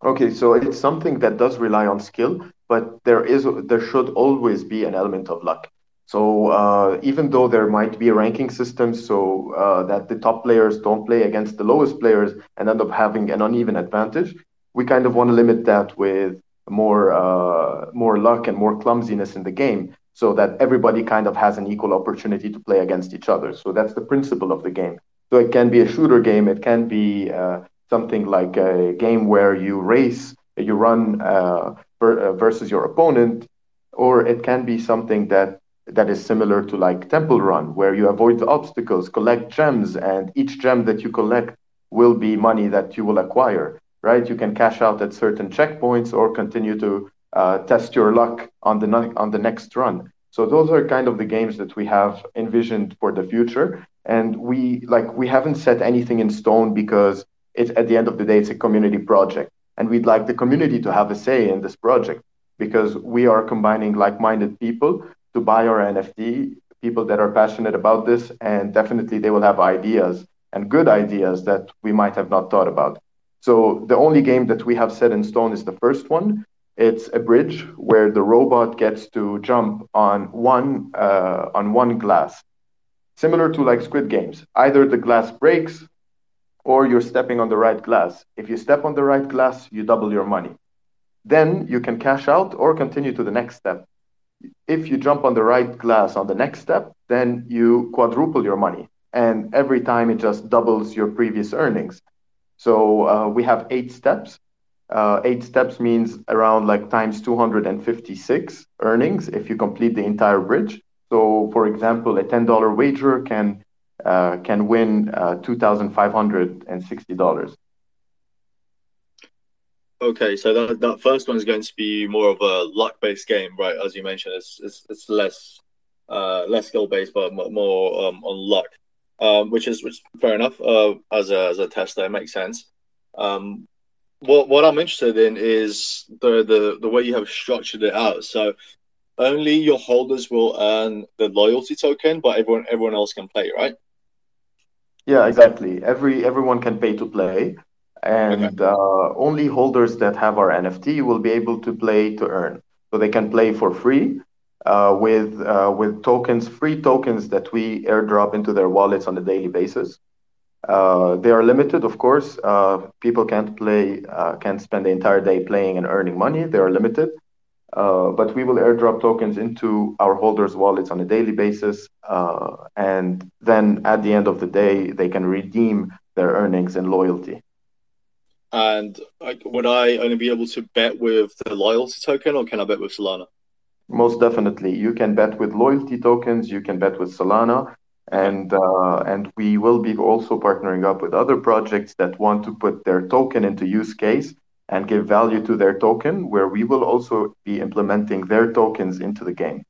Okay, so it's something that does rely on skill, but there is there should always be an element of luck. So uh, even though there might be a ranking system, so uh, that the top players don't play against the lowest players and end up having an uneven advantage, we kind of want to limit that with more uh, more luck and more clumsiness in the game, so that everybody kind of has an equal opportunity to play against each other. So that's the principle of the game. So it can be a shooter game, it can be uh, something like a game where you race, you run uh, uh, versus your opponent, or it can be something that that is similar to like Temple Run, where you avoid the obstacles, collect gems, and each gem that you collect will be money that you will acquire, right? You can cash out at certain checkpoints or continue to uh, test your luck on the on the next run. So those are kind of the games that we have envisioned for the future, and we like we haven't set anything in stone because at the end of the day it's a community project, and we'd like the community to have a say in this project because we are combining like-minded people to buy our NFT, people that are passionate about this, and definitely they will have ideas and good ideas that we might have not thought about. So the only game that we have set in stone is the first one. It's a bridge where the robot gets to jump on one uh, on one glass, similar to like Squid Games. Either the glass breaks, or you're stepping on the right glass. If you step on the right glass, you double your money. Then you can cash out or continue to the next step if you jump on the right glass on the next step, then you quadruple your money. And every time it just doubles your previous earnings. So uh, we have eight steps. Uh, eight steps means around like times 256 earnings if you complete the entire bridge. So, for example, a $10 wager can uh, can win uh, $2,560. Okay, so that that first one is going to be more of a luck based game, right? As you mentioned, it's it's, it's less uh, less skill based, but more um, on luck, um, which is which fair enough. Uh, as a as a tester, it makes sense. Um, what what I'm interested in is the the the way you have structured it out. So only your holders will earn the loyalty token, but everyone everyone else can play, right? Yeah, exactly. Every everyone can pay to play, and okay. uh, only holders that have our NFT will be able to play to earn. So they can play for free uh, with uh, with tokens, free tokens that we airdrop into their wallets on a daily basis. Uh, they are limited, of course. Uh, people can't play, uh, can't spend the entire day playing and earning money. They are limited. Uh, but we will airdrop tokens into our holders' wallets on a daily basis. Uh, and then at the end of the day, they can redeem their earnings and loyalty. And like, would I only be able to bet with the loyalty token or can I bet with Solana? Most definitely. You can bet with loyalty tokens, you can bet with Solana. And uh, and we will be also partnering up with other projects that want to put their token into use case and give value to their token, where we will also be implementing their tokens into the game.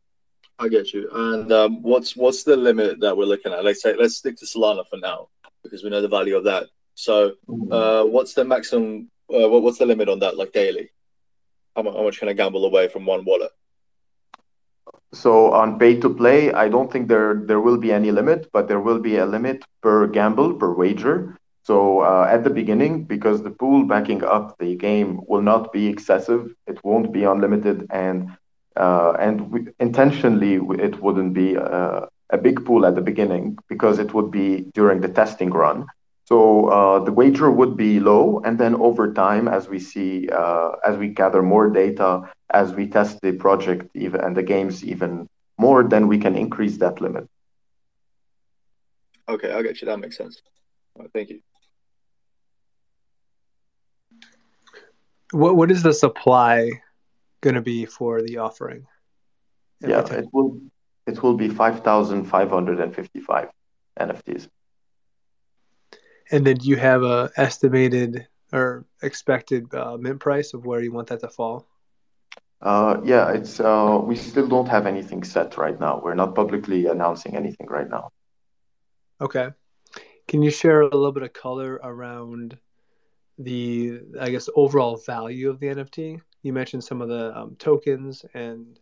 I get you. And um, what's what's the limit that we're looking at? Let's say let's stick to Solana for now because we know the value of that. So, mm-hmm. uh, what's the maximum? Uh, what, what's the limit on that? Like daily, how, how much can I gamble away from one wallet? So on pay to play, I don't think there there will be any limit, but there will be a limit per gamble per wager. So uh, at the beginning, because the pool backing up the game will not be excessive, it won't be unlimited, and uh, and we, intentionally it wouldn't be a, a, big pool at the beginning because it would be during the testing run. So uh, the wager would be low, and then over time, as we see, uh, as we gather more data, as we test the project even and the games even more, then we can increase that limit. Okay, I get you. That makes sense. Right, thank you. What what is the supply going to be for the offering? Yeah, it will it will be five thousand five hundred and fifty five NFTs. And then you have a estimated or expected uh, mint price of where you want that to fall? Uh, yeah, it's uh, we still don't have anything set right now. We're not publicly announcing anything right now. Okay. Can you share a little bit of color around the I guess overall value of the NFT. You mentioned some of the um, tokens, and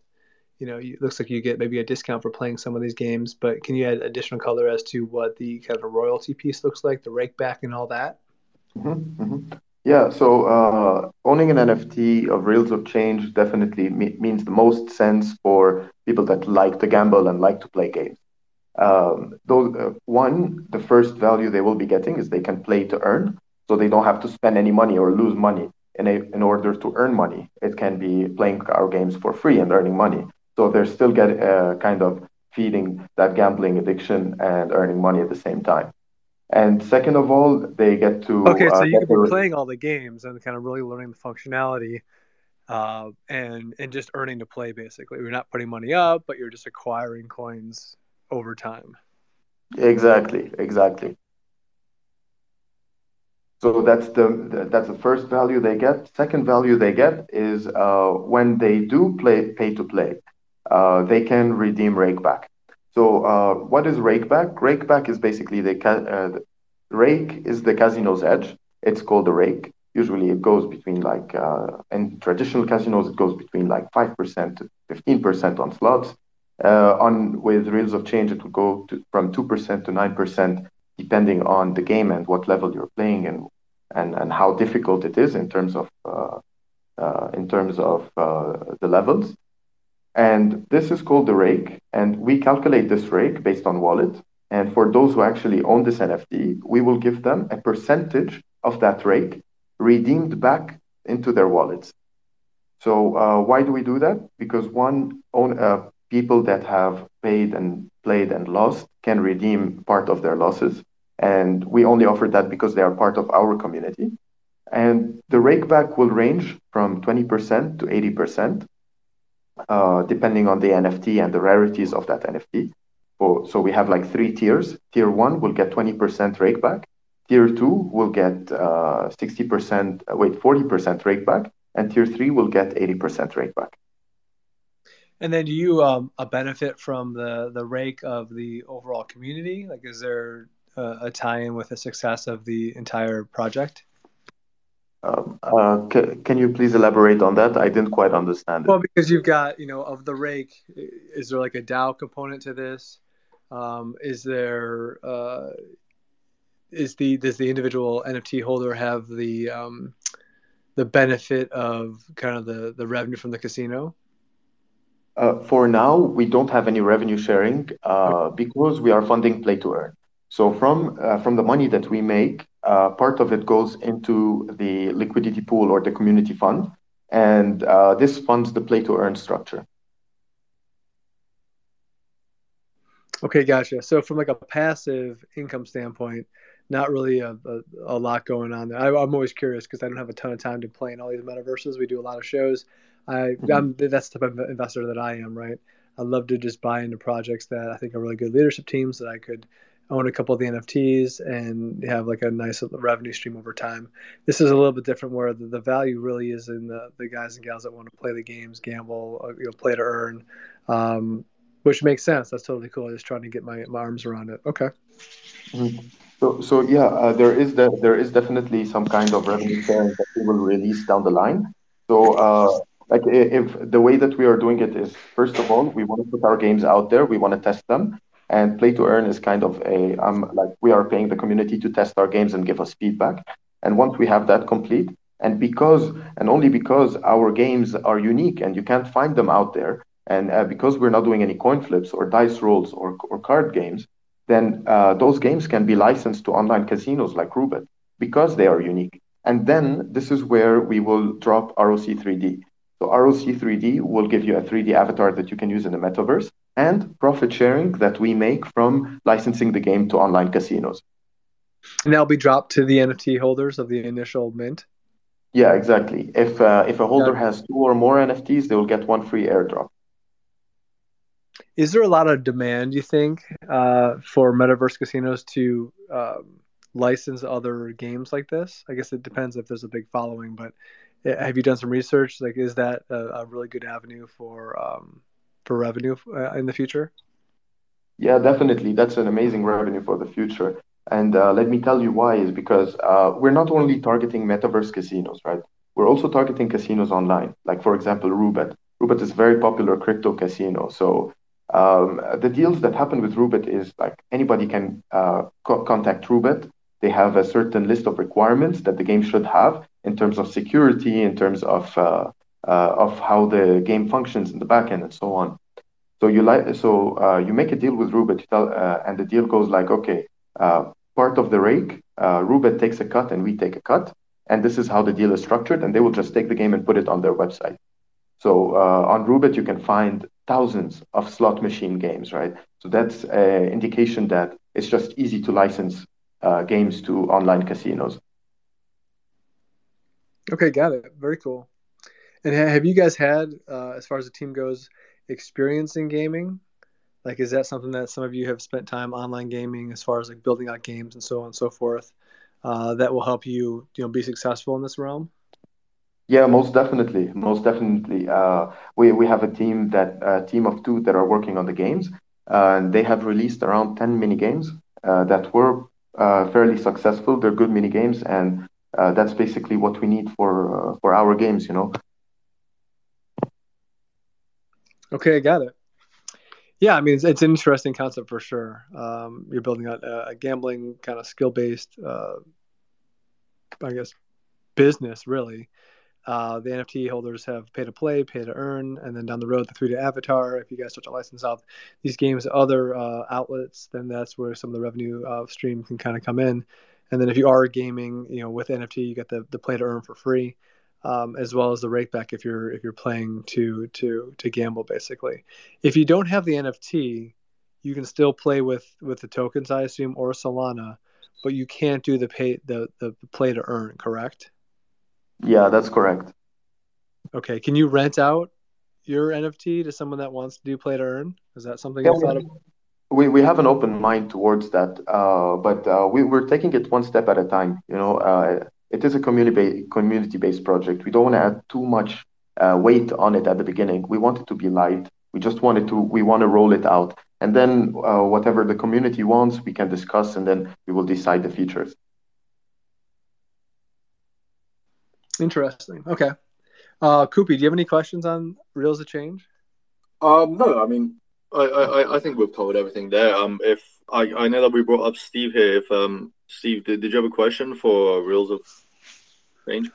you know, it looks like you get maybe a discount for playing some of these games. But can you add additional color as to what the kind of royalty piece looks like, the rake back, and all that? Mm-hmm, mm-hmm. Yeah, so uh, owning an NFT of Reels of Change definitely me- means the most sense for people that like to gamble and like to play games. Um, those, uh, one, the first value they will be getting is they can play to earn so they don't have to spend any money or lose money in, a, in order to earn money. It can be playing our games for free and earning money. So they're still get uh, kind of feeding that gambling addiction and earning money at the same time. And second of all, they get to okay. So uh, you can be playing all the games and kind of really learning the functionality, uh, and and just earning to play. Basically, you're not putting money up, but you're just acquiring coins over time. Exactly. Exactly. So that's the that's the first value they get. Second value they get is uh, when they do play pay to play, uh, they can redeem rakeback. So uh, what is rakeback? Rakeback is basically the, uh, the rake is the casino's edge. It's called the rake. Usually it goes between like uh, in traditional casinos it goes between like five percent to fifteen percent on slots. Uh, on with Reels of Change it will go to, from two percent to nine percent depending on the game and what level you're playing and and, and how difficult it is in terms of uh, uh, in terms of uh, the levels. And this is called the rake, and we calculate this rake based on wallet. And for those who actually own this NFT, we will give them a percentage of that rake redeemed back into their wallets. So uh, why do we do that? Because one, own, uh, people that have paid and played and lost can redeem part of their losses. And we only offer that because they are part of our community. And the rakeback will range from 20% to 80%, uh, depending on the NFT and the rarities of that NFT. So, so we have like three tiers. Tier one will get 20% rakeback. Tier two will get uh, 60%, uh, wait, 40% rakeback. And tier three will get 80% rakeback. And then do you um, benefit from the the rake of the overall community? Like, is there a, a tie-in with the success of the entire project? Um, uh, c- can you please elaborate on that? I didn't quite understand it. Well, because you've got, you know, of the rake, is there like a DAO component to this? Um, is there, uh, is the does the individual NFT holder have the um, the benefit of kind of the the revenue from the casino? Uh, for now, we don't have any revenue sharing uh, because we are funding play to earn. So from uh, from the money that we make, uh, part of it goes into the liquidity pool or the community fund, and uh, this funds the play to earn structure. Okay, gotcha. So from like a passive income standpoint, not really a, a, a lot going on there. I, am always curious because I don't have a ton of time to play in all these metaverses. We do a lot of shows. I, mm-hmm. I'm, that's the type of investor that I am, right? I love to just buy into projects that I think are really good leadership teams that I could own a couple of the NFTs and have like a nice revenue stream over time. This is a little bit different where the, the value really is in the, the guys and gals that want to play the games, gamble, uh, you know, play to earn, um, which makes sense. That's totally cool. I just trying to get my, my arms around it. Okay. Mm-hmm. So, so yeah, uh, there is the, there is definitely some kind of revenue sharing that we will release down the line. So, uh, like if the way that we are doing it is, first of all, we want to put our games out there, we want to test them, and play to earn is kind of a um, like we are paying the community to test our games and give us feedback. And once we have that complete, and because and only because our games are unique and you can't find them out there, and uh, because we're not doing any coin flips or dice rolls or, or card games, then uh, those games can be licensed to online casinos like Roobet because they are unique. And then this is where we will drop ROC 3D. So ROC 3D will give you a 3D avatar that you can use in the metaverse and profit sharing that we make from licensing the game to online casinos. And that'll be dropped to the NFT holders of the initial mint. Yeah, exactly. If uh, if a holder yeah. has two or more NFTs, they will get one free airdrop. Is there a lot of demand, you think, uh, for metaverse casinos to um, license other games like this? I guess it depends if there's a big following, but eh, have you done some research? Like, is that a, a really good avenue for um, for revenue uh, in the future? Yeah, definitely. That's an amazing revenue for the future. And uh, let me tell you why is because uh, we're not only targeting metaverse casinos, right? We're also targeting casinos online. Like, for example, Roobet. Roobet is a very popular crypto casino. So um, the deals that happen with Roobet is like anybody can uh, co- contact Roobet. They have a certain list of requirements that the game should have in terms of security, in terms of uh, uh, of how the game functions in the backend, and so on. So you like so uh, you make a deal with Roobet, tell, uh, and the deal goes like, okay, uh, part of the rake, Roobet takes a cut and we take a cut, and this is how the deal is structured, and they will just take the game and put it on their website. So on Roobet, you can find thousands of slot machine games, right? So that's an indication that it's just easy to license uh, games to online casinos. Okay, got it. Very cool. And have you guys had, uh, as far as the team goes, experience in gaming? Like, is that something that some of you have spent time online gaming, as far as like building out games and so on and so forth, uh, that will help you, you know, be successful in this realm? Yeah, most definitely, most definitely. Uh, we we have a team that a team of two that are working on the games, uh, and they have released around ten mini games uh, that were uh, fairly successful. They're good mini games, and that's basically what we need for for our games. You know. Okay, I got it. Yeah, I mean it's, it's an interesting concept for sure. Um, you're building out a, a gambling kind of skill based, I guess, business really uh, the NFT holders have pay to play, pay to earn, and then down the road, the 3D avatar. If you guys start to license out these games to other uh, outlets, then that's where some of the revenue uh, stream can kind of come in. And then if you are gaming, you know, with NFT, you get the, the play to earn for free, um, as well as the rake back if you're if you're playing to to to gamble. Basically, if you don't have the NFT, you can still play with with the tokens, I assume, or Solana, but you can't do the pay the the play to earn. Correct? Yeah, that's correct. Okay. Can you rent out your NFT to someone that wants to do play to earn? Is that something yeah, thought of? We, we have an open mind towards that, uh, but uh, we, we're taking it one step at a time. You know, uh, it is a community community based project. We don't want to add too much uh, weight on it at the beginning. We want it to be light. We just wanted to we want to roll it out, and then uh, whatever the community wants, we can discuss, and then we will decide the features. Interesting. Okay. Uh, Koopy, do you have any questions on Reels of Change? Um, no, I mean, I, I, I think we've covered everything there. Um, if I, I know that we brought up Steve here. If um, Steve, did, did you have a question for Reels of Change?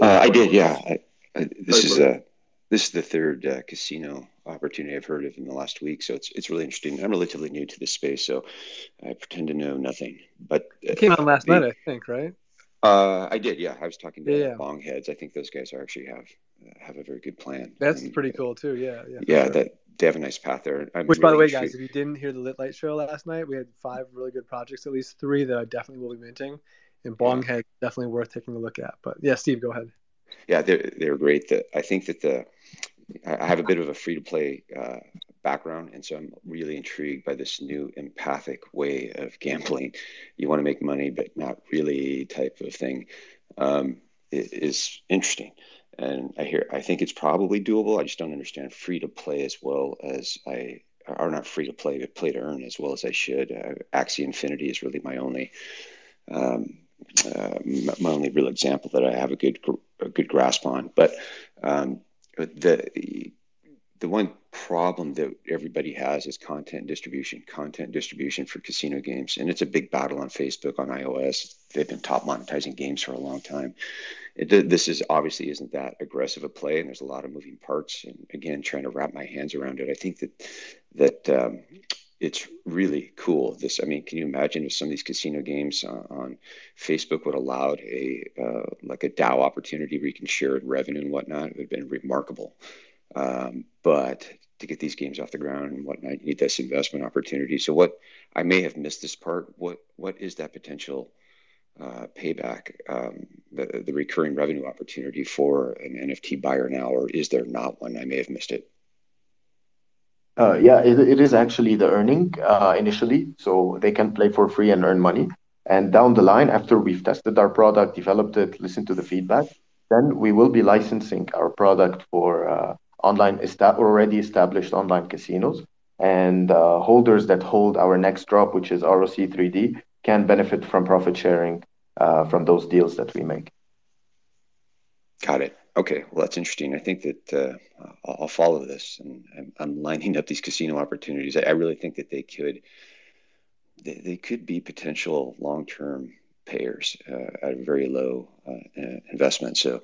Uh, I did, yeah. I, I, this is a this is the third uh, casino opportunity I've heard of in the last week, so it's it's really interesting. I'm relatively new to this space, so I pretend to know nothing. But uh, it came on last the, night, I think, right? Uh, I did, yeah. I was talking to yeah, Bongheads. I think those guys are actually have have a very good plan. That's and, pretty cool too. Yeah, yeah. Yeah, sure. that they have a nice path there. I'm Which, really by the way, intrigued. guys, if you didn't hear the Lit Light show last night, we had five really good projects, at least three that I definitely will be minting, and Bonghead yeah. definitely worth taking a look at. But yeah, Steve, go ahead. Yeah, they're they're great. That I think that the I have a bit of a free to play uh, background, and so I'm really intrigued by this new empathic way of gambling. You want to make money, but not really type of thing. Um, it is interesting, and I hear I think it's probably doable. I just don't understand free to play as well as I are not free to play, but play to earn as well as I should. Uh, Axie Infinity is really my only. Um, uh, my only real example that I have a good a good grasp on, but um, the the one problem that everybody has is content distribution, content distribution for casino games. And it's a big battle on Facebook, on iOS. They've been top monetizing games for a long time. It, this is obviously isn't that aggressive a play, and there's a lot of moving parts. And again, trying to wrap my hands around it, I think that that um, it's really cool. This, I mean, can you imagine if some of these casino games on, on Facebook would allowed a uh, like a DAO opportunity where you can share revenue and whatnot? It would have been remarkable. Um, but to get these games off the ground and whatnot, you need this investment opportunity. So, what I may have missed this part. What what is that potential uh, payback, um, the the recurring revenue opportunity for an NFT buyer now, or is there not one? I may have missed it. Uh, yeah, it, it is actually the earning uh, initially, so they can play for free and earn money. And down the line, after we've tested our product, developed it, listened to the feedback, then we will be licensing our product for uh, online esta- already established online casinos. And uh, holders that hold our next drop, which is ROC 3D, can benefit from profit sharing uh, from those deals that we make. Got it. Okay, well, that's interesting. I think that uh, I'll follow this, and I'm, I'm, lining up these casino opportunities. I, I really think that they could they, they could be potential long term payers uh, at a very low uh, investment. So,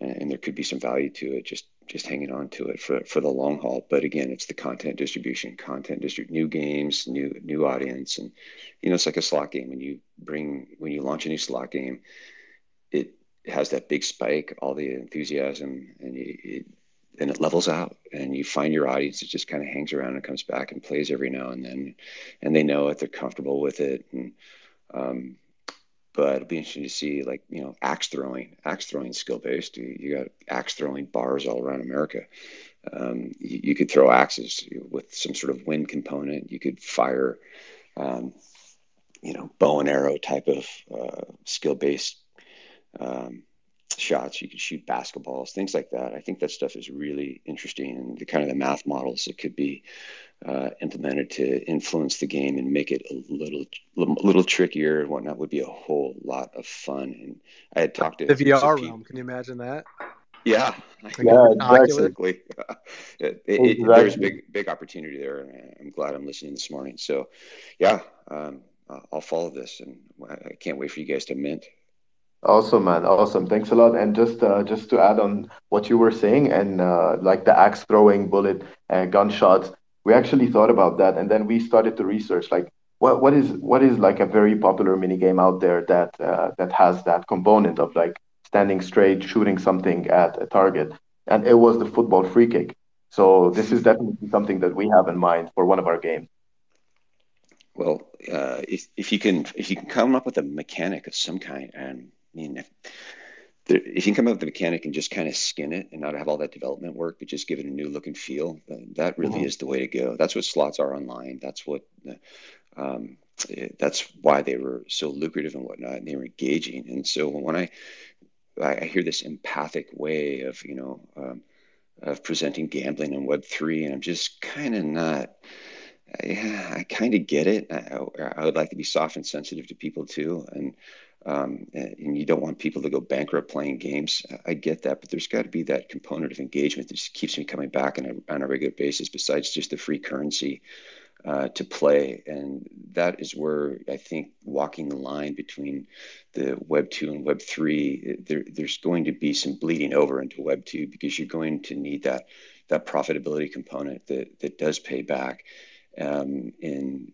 and, and, there could be some value to it. Just just hanging on to it for, for the long haul. But again, it's the content distribution, content distribute new games, new new audience, and you know it's like a slot game. When you bring when you launch a new slot game, has that big spike, all the enthusiasm, and you, it, and it levels out, and you find your audience It just kind of hangs around and comes back and plays every now and then, and they know it, they're comfortable with it, and um, but it'll be interesting to see like you know axe throwing axe throwing skill based you, you, got axe throwing bars all around america. Um, you, you, could throw axes with some sort of wind component. You could fire um, you know bow and arrow type of uh, skill based um, shots you could shoot basketballs things like that i think that stuff is really interesting and the kind of the math models that could be uh, implemented to influence the game and make it a little, little, little trickier and whatnot would be a whole lot of fun. And I had talked to the VR realm. Can you imagine that? Yeah, *laughs* yeah, exactly. *laughs* it, it, exactly. there's big, big opportunity there, and I'm glad I'm listening this morning. So, yeah, um, I'll follow this, and I can't wait for you guys to mint. Awesome, man. Awesome. Thanks a lot. And just uh, just to add on what you were saying, and uh, like the axe throwing, bullet, uh, gunshots, we actually thought about that and then we started to research like what what is what is like a very popular mini game out there that uh, that has that component of like standing straight shooting something at a target and it was the football free kick so this is definitely something that we have in mind for one of our games well uh, if, if you can if you can come up with a mechanic of some kind and mean if, if you can come up with the mechanic and just kind of skin it and not have all that development work, but just give it a new look and feel, that really mm-hmm. is the way to go. That's what slots are online. That's what, um, that's why they were so lucrative and whatnot, and they were engaging. And so when I, I hear this empathic way of, you know, um, of presenting gambling in Web three, and I'm just kind of not. Yeah, I kind of get it. I, I, would like to be soft and sensitive to people too, and um, and, you don't want people to go bankrupt playing games. I get that, but there's got to be that component of engagement that just keeps me coming back on a, on a regular basis, besides just the free currency uh, to play. And that is where I think walking the line between the Web 2 and Web 3, there, there's going to be some bleeding over into Web 2 because you're going to need that, that profitability component that, that does pay back. Um, in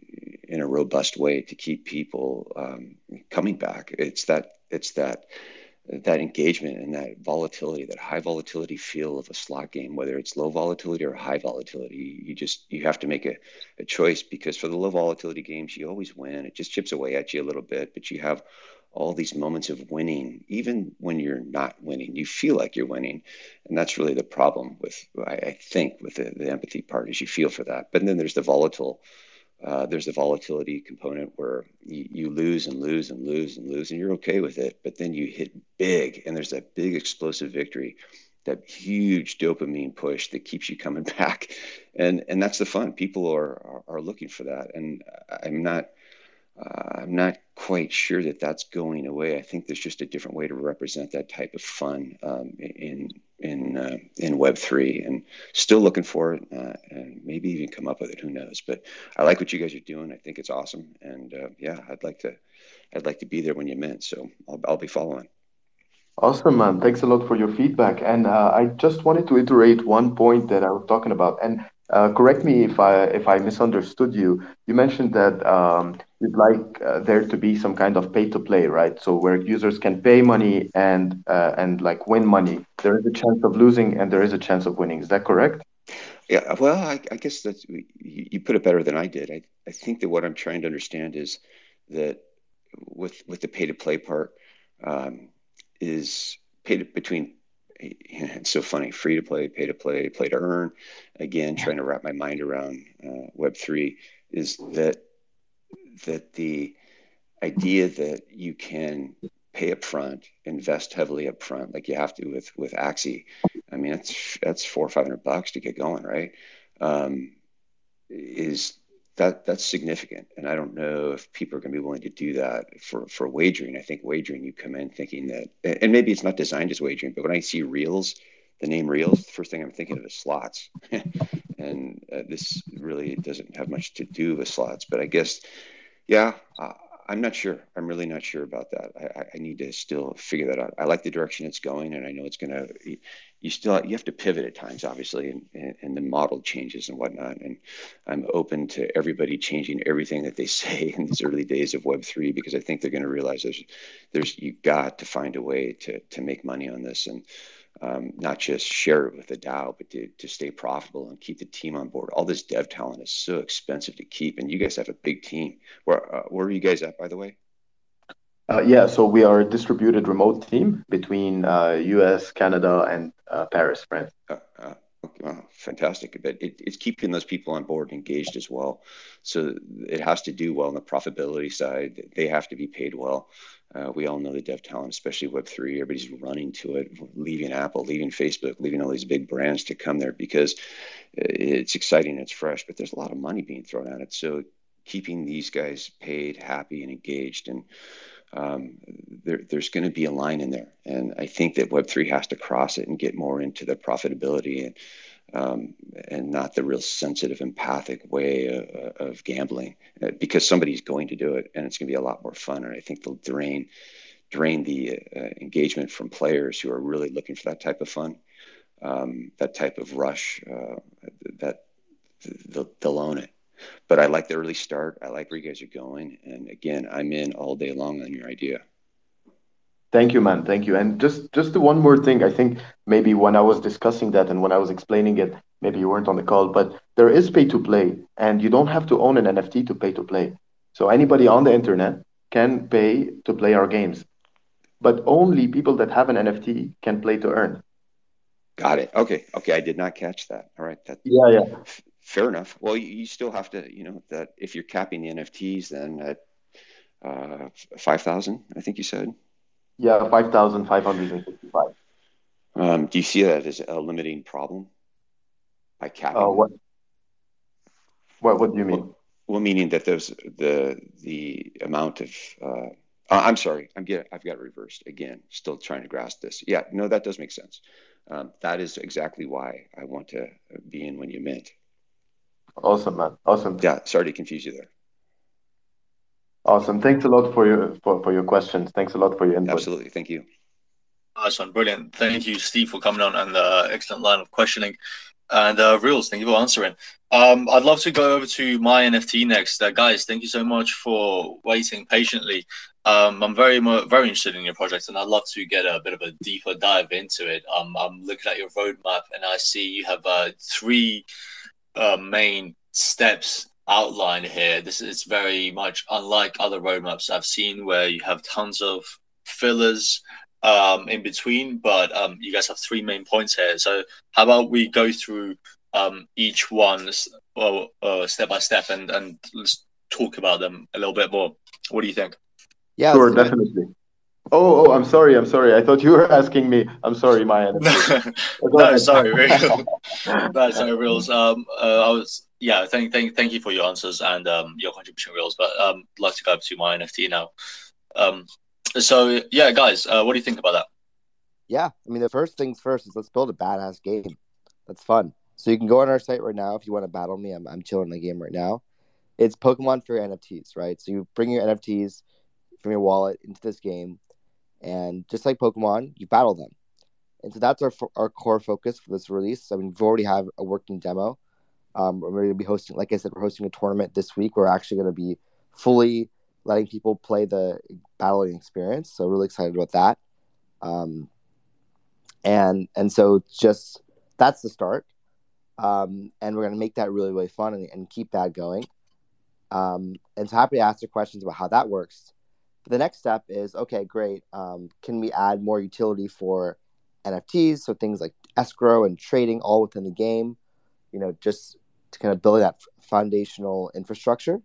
in a robust way to keep people um, coming back. It's that it's that that engagement and that volatility, that high volatility feel of a slot game, whether it's low volatility or high volatility, you just you have to make a, a choice because for the low volatility games, you always win. It just chips away at you a little bit, but you have all these moments of winning, even when you're not winning, you feel like you're winning, and that's really the problem with I, think with the, the empathy part is you feel for that. But then there's the volatile uh, there's the volatility component where you, you, lose and lose and lose and lose, and you're okay with it. But then you hit big, and there's that big explosive victory, that huge dopamine push that keeps you coming *laughs* back, and and that's the fun. People are are, are looking for that, and I'm not uh, I'm not quite sure that that's going away. I think there's just a different way to represent that type of fun um, in in uh, in Web three, and still looking for it, uh, and maybe even come up with it. Who knows? But I like what you guys are doing. I think it's awesome, and uh, yeah, I'd like to I'd like to be there when you mint. So I'll I'll be following. Awesome, man. Thanks a lot for your feedback. And uh, I just wanted to iterate one point that I was talking about. And correct me if I if I misunderstood you. You mentioned that um, you'd like uh, there to be some kind of pay to play, right? So where users can pay money and uh, and like win money. There is a chance of losing and there is a chance of winning. Is that correct? Yeah. Well, I, guess that you put it better than I did. I think that what I'm trying to understand is that with with the pay to play part um, is paid between *laughs* it's so funny free to play pay to play play to earn. Again trying to wrap my mind around uh, web 3 is that that the idea that you can pay up front invest heavily up front like you have to with with axie i mean that's that's four or five hundred bucks to get going right? Um, is that that's significant. And I don't know if people are going to be willing to do that for, for wagering. I think wagering, you come in thinking that, and maybe it's not designed as wagering, but when I see reels, the name reels, the first thing I'm thinking of is slots. *laughs* and uh, this really doesn't have much to do with slots, but I guess, yeah, uh, I'm not sure. I'm really not sure about that. I, I, need to still figure that out. I like the direction it's going, and I know it's going to. You still you have to pivot at times, obviously, and, and, and the model changes and whatnot. And I'm open to everybody changing everything that they *laughs* say in these early days of Web three because I think they're going to realize there's there's you got to find a way to to make money on this and um, not just share it with the DAO, but to, to stay profitable and keep the team on board. All this dev talent is so expensive to keep, and you guys have a big team. Where uh, where are you guys at, by the way? Uh, yeah, so we are a distributed remote team between uh, U.S., Canada, and uh, Paris, France. Uh, uh, well, fantastic. But it, it's keeping those people on board and engaged as well. So it has to do well on the profitability side. They have to be paid well. Uh, we all know the dev talent, especially Web3. Everybody's running to it, leaving Apple, leaving Facebook, leaving all these big brands to come there because it's exciting, it's fresh, but there's a lot of money being thrown at it. So keeping these guys paid, happy, and engaged, and um, there, there's going to be a line in there. And I think that Web3 has to cross it and get more into the profitability and um, and not the real sensitive, empathic way of, of, gambling, uh, because somebody's going to do it, and it's going to be a lot more fun. And I think they'll drain drain the uh, engagement from players who are really looking for that type of fun, um, that type of rush. Uh, that they'll, they'll own it. But I like the early start. I like where you guys are going, and again, I'm in all day long on your idea. Thank you, man. Thank you. And just just the one more thing, I think maybe when I was discussing that and when I was explaining it, maybe you weren't on the call, but there is pay to play, and you don't have to own an NFT to pay to play. So anybody on the internet can pay to play our games, but only people that have an NFT can play to earn. Got it. Okay. Okay. I did not catch that. All right. That, yeah. Yeah. Fair enough. Well, you, you still have to, you know, that if you're capping the NFTs, then at uh, five thousand, I think you said. Yeah, 5,555. Um, do you see that as a limiting problem by capping? Uh, what, what, what do you mean? Well, well, meaning that there's the the amount of uh, Uh, I'm sorry. I'm get. I've got it reversed again. Still trying to grasp this. Yeah. No, that does make sense. Um, that is exactly why I want to be in when you mint. Awesome, man. Awesome. Yeah. Sorry to confuse you there. Awesome. Thanks a lot for your for, for your questions. Thanks a lot for your input. Absolutely. Thank you. Nice one, brilliant. Thank you, Steve, for coming on and uh, excellent line of questioning. And uh, Reels, thank you for answering. Um, I'd love to go over to MyNFT next, uh, guys. Thank you so much for waiting patiently. Um, I'm very very interested in your project, and I'd love to get a bit of a deeper dive into it. Um, I'm looking at your roadmap, and I see you have uh, three uh, main steps outlined here. This is very much unlike other roadmaps I've seen, where you have tons of fillers um, in between, but um, you guys have three main points here. So how about we go through um, each one well, uh, step by step and, and let's talk about them a little bit more. What do you think? Yeah, sure, definitely. Oh, oh, I'm sorry. I'm sorry. I thought you were *laughs* asking me. I'm sorry, Maya. *laughs* no, sorry, real. *laughs* no, sorry, reels. Um, uh, I was, yeah. Thank, thank, thank you for your answers and um, your contribution, reels. But um, I'd like to go to MyNFT now. Um, so yeah, guys, uh, what do you think about that? Yeah, I mean, the first things first is let's build a badass game. That's fun. So you can go on our site right now if you want to battle me. I'm I'm chilling the game right now. It's Pokemon for NFTs, right? So you bring your NFTs from your wallet into this game, and just like Pokemon, you battle them. And so that's our our core focus for this release. I mean, we've already have a working demo. Um, we're going to be hosting, like I said, we're hosting a tournament this week. We're actually going to be fully letting people play the battling experience. So really excited about that. Um, and and so just that's the start. Um, and we're gonna make that really really fun and, and keep that going. Um, and so happy to answer questions about how that works. But the next step is okay, great. Um, can we add more utility for NFTs? So things like escrow and trading all within the game. You know, just to kind of build that foundational infrastructure.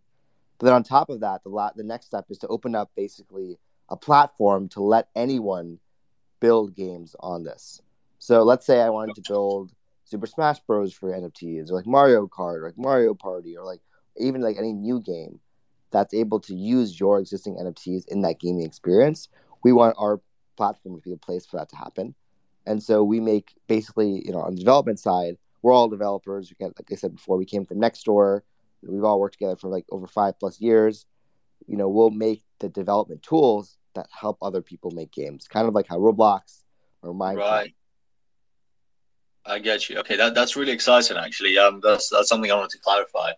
But then on top of that, the la- the next step is to open up basically a platform to let anyone build games on this. So let's say I wanted to build Super Smash Bros for NFTs, or like Mario Kart, or like Mario Party, or like even like any new game that's able to use your existing NFTs in that gaming experience. We want our platform to be a place for that to happen. And so we make basically, you know, on the development side, we're all developers. We get, like I said before, we came from Nextdoor. We've all worked together for like over five plus years. You know, we'll make the development tools that help other people make games, kind of like how Roblox or Minecraft. Right. I get you. Okay, that, that's really exciting. Actually, um, that's that's something I wanted to clarify.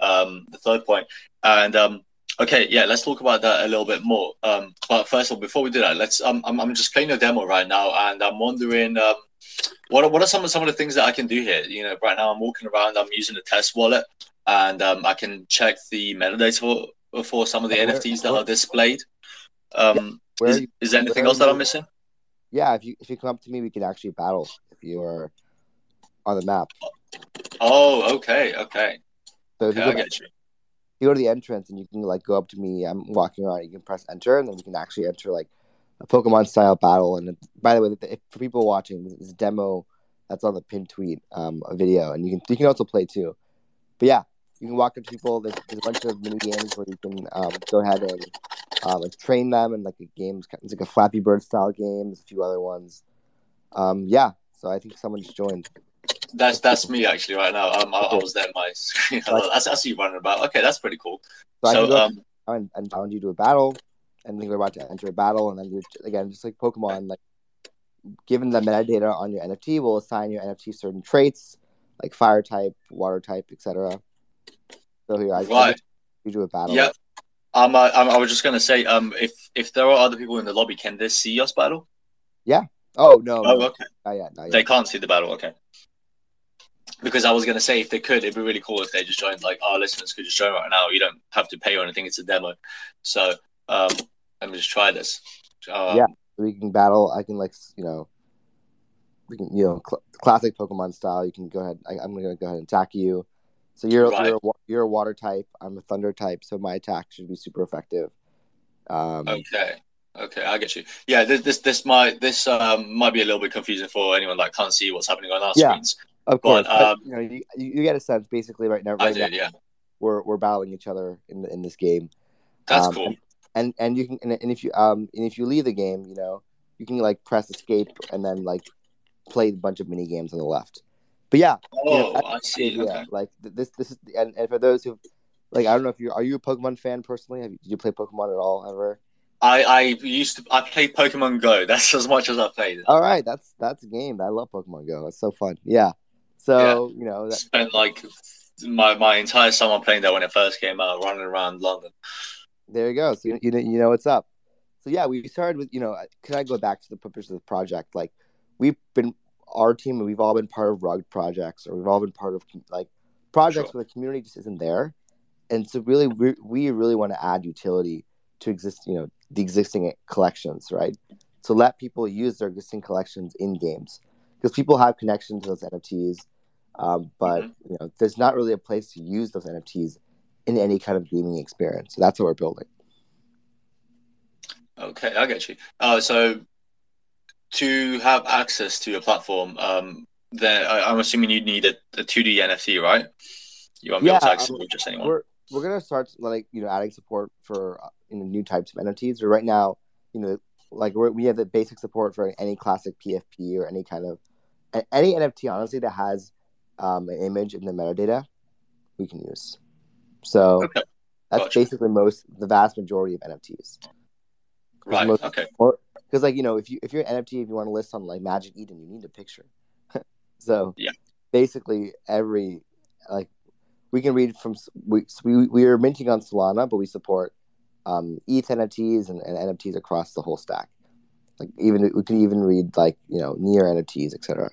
Um, the third point, and um, okay, yeah, let's talk about that a little bit more. Um, but first of all, before we do that, let's. Um, I'm I'm just playing a demo right now, and I'm wondering, um, what are, what are some of some of the things that I can do here? You know, right now I'm walking around, I'm using a test wallet, and um, I can check the metadata for, for some of the where, NFTs that where, are displayed. Um, yeah, is, is, there anything else that I'm missing? Yeah, if you if you come up to me, we can actually battle if you are on the map. Oh, okay, okay. So if okay, you I get you. You go to the entrance and you can like go up to me. I'm walking around. You can press enter, and then you can actually enter like a Pokemon style battle. And by the way, if, for people watching, this demo that's on the pin tweet, um, a video, and you can you can also play too. But yeah, you can walk up to people. There's, there's a bunch of mini games where you can um, go ahead and uh, like train them, and like a games. It's like a Flappy Bird style game. There's a few other ones. Um, yeah, so I think someone just joined. That's that's me actually right now. Um, I, I was there my *laughs* screen. that's, that's you running about. Okay, that's pretty cool. So, so um, and, and challenge you to a battle, and then you're about to enter a battle, and then you're again just like Pokemon, like given the metadata on your NFT, will assign your NFT certain traits like fire type, water type, etc. So here, I right. you do a battle. Yeah. Um, uh, I was just gonna say, um, if if there are other people in the lobby, can they see us battle? Yeah. Oh no. Oh, okay. Not yet, not yet. They can't see the battle. Okay because I was going to say if they could, it'd be really cool if they just joined. Like our listeners could just join right now. You don't have to pay or anything. It's a demo. So um, let me just try this. Um, yeah, we can battle. I can like you know, we can you know cl- classic Pokemon style. You can go ahead. I, am going to go ahead and attack you. So you're right. you're a, you're a water type. I'm a thunder type. So my attack should be super effective. Um, okay. Okay, I get you. Yeah, this this, this might this um, might be a little bit confusing for anyone that can't see what's happening on our yeah. screens. Of course, but, um, but, you know, you, you get a sense basically right now. Right I did, now, yeah. We're we're battling each other in in this game. That's um, cool. And and you can and, and if you um and if you leave the game, you know, you can like press escape and then like play a bunch of mini games on the left. But yeah, you know, Oh, I see. Yeah, Okay. Like this, this is, and, and for those who, like, I don't know if you are you a Pokemon fan personally? Have you, did you play Pokemon at all ever? I I used to I played Pokemon Go. *laughs* That's as much as I played. All right, that's that's a game. I love Pokemon Go. It's so fun. Yeah. So you know, that, Spent like my my entire summer playing that when it first came out, running around London. There you go. So you, you know you know what's up. So yeah, we started with you know. Can I go back to the purpose of the project? Like we've been our team. We've all been part of rugged projects, or we've all been part of like projects Sure. where the community just isn't there. And so really, we, we really want to add utility to exist. You know, the existing collections, right? To let people use their existing collections in games because people have connections to those NFTs. Um, but Mhm. you know, there's not really a place to use those NFTs in any kind of gaming experience. So that's what we're building. Okay, I get you. Uh, so to have access to a platform, um, then I, I'm assuming you'd need a, a 2D NFT, right? You won't be able to access um, it with just anyone. We're we're gonna start like you know adding support for uh, you know new types of NFTs. But right now, you know, like we're, we have the basic support for any classic PFP or any kind of any NFT honestly that has um, an image in the metadata, we can use. So Okay, that's gotcha. basically most the vast majority of NFTs. right. most- Okay. Because like you know, if you if you're an NFT, if you want to list on like Magic Eden, you need a picture. *laughs* so Yeah. basically every like we can read from we we we are minting on Solana, but we support um, ETH NFTs and, and NFTs across the whole stack. Like even we can even read like you know near NFTs, etc.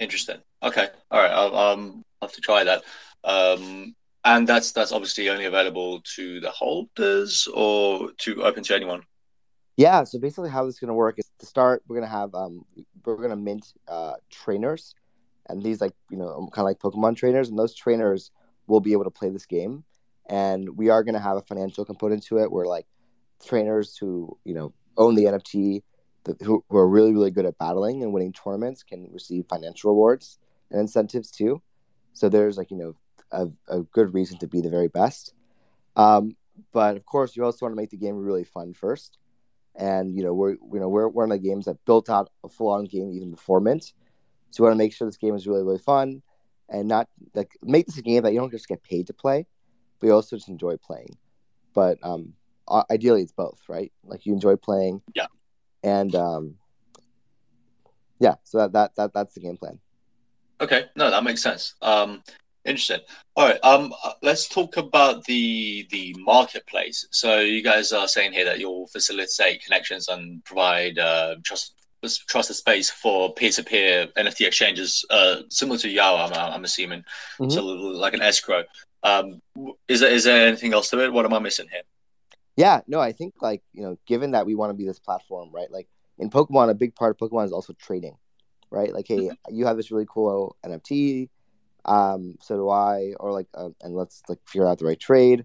Interesting. Okay. All right. I'll um have to try that. Um, and that's that's obviously only available to the holders or to open to anyone. Yeah, so basically how this is gonna work is to start, we're gonna have um we're gonna mint uh trainers and these like you know kind of like Pokemon trainers, and those trainers will be able to play this game. And we are gonna have a financial component to it where like trainers who, you know, own the NFT that, who, who are really, really good at battling and winning tournaments can receive financial rewards and incentives too. So there's like, you know, a, a good reason to be the very best. Um, but of course you also want to make the game really fun first and you know we're you know we're one of the games that built out a full on game even before Mint. So we want to make sure this game is really really fun and not like make this a game that you don't just get paid to play, but you also just enjoy playing. But um, ideally it's both, right? Like you enjoy playing, Yeah. and um, yeah. So that, that that that's the game plan. Okay, no, that makes sense. Um, interesting. All right. Um, uh, let's talk about the the marketplace. So you guys are saying here that you'll facilitate connections and provide uh, trust trusted space for peer to peer NFT exchanges, uh, similar to Yawww. I'm I'm assuming. Mhm. So like an escrow. Um, is there is there anything else to it? What am I missing here? Yeah, no, I think like you know, given that we want to be this platform, right? Like in Pokemon, a big part of Pokemon is also trading, right? Like, hey, you have this really cool NFT, um, so do I, or like, uh, and let's like figure out the right trade,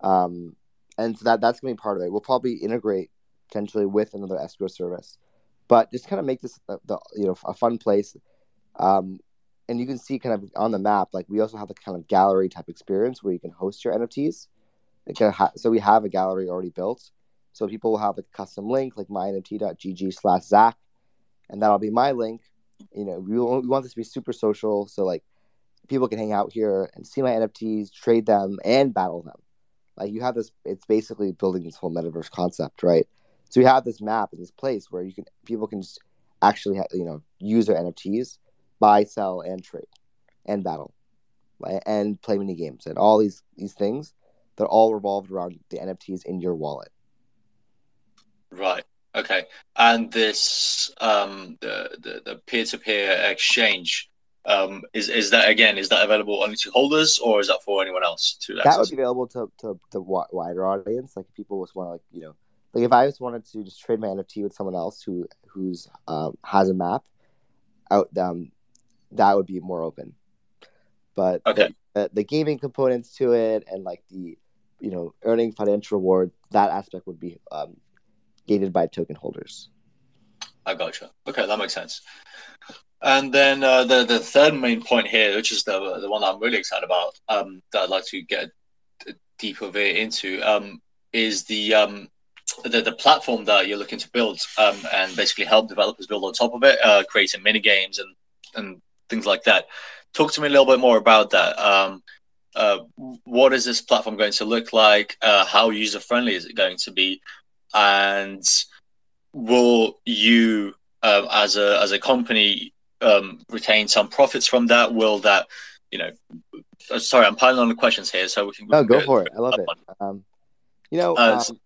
um, and so that that's gonna be part of it. We'll probably integrate potentially with another escrow service, but just kind of make this the, the you know a fun place, um, and you can see kind of on the map, like we also have the kind of gallery type experience where you can host your NFTs. It can ha- so we have a gallery already built. So people will have a custom link like mynft.gg slash Zach, and that'll be my link. You know, we, we want this to be super social, so like people can hang out here and see my NFTs, trade them, and battle them. Like you have this, it's basically building this whole metaverse concept, right? So you have this map in this place where you can people can just actually ha- you know use their NFTs, buy, sell, and trade, and battle, and play mini games and all these these things. They're all revolved around the NFTs in your wallet. Right. Okay. And this um the the, the peer-to-peer exchange um is is that again is that available only to holders or is that for anyone else to that access? would be available to to the wi- wider audience. Like if people just want to like you know, like if I just wanted to just trade my NFT with someone else who who's um, has a map, out um, that would be more open. But Okay. the, the gaming components to it and like the you know earning financial reward that aspect would be um, gated by token holders. I gotcha. Okay, that makes sense. And then uh, the the third main point here, which is the the one I'm really excited about, um, that I'd like to get a deeper bit into. Um, is the um, the, the platform that you're looking to build um, and basically help developers build on top of it, uh, creating mini games and and things like that. Talk to me a little bit more about that. Um, uh, what is this platform going to look like? Uh, how user friendly is it going to be? And will you, uh, as a as a company, um, retain some profits from that? Will that, you know, uh, sorry, I'm piling on the questions here, so we can. No, go, go for it. I love it. Um, you know, uh, um,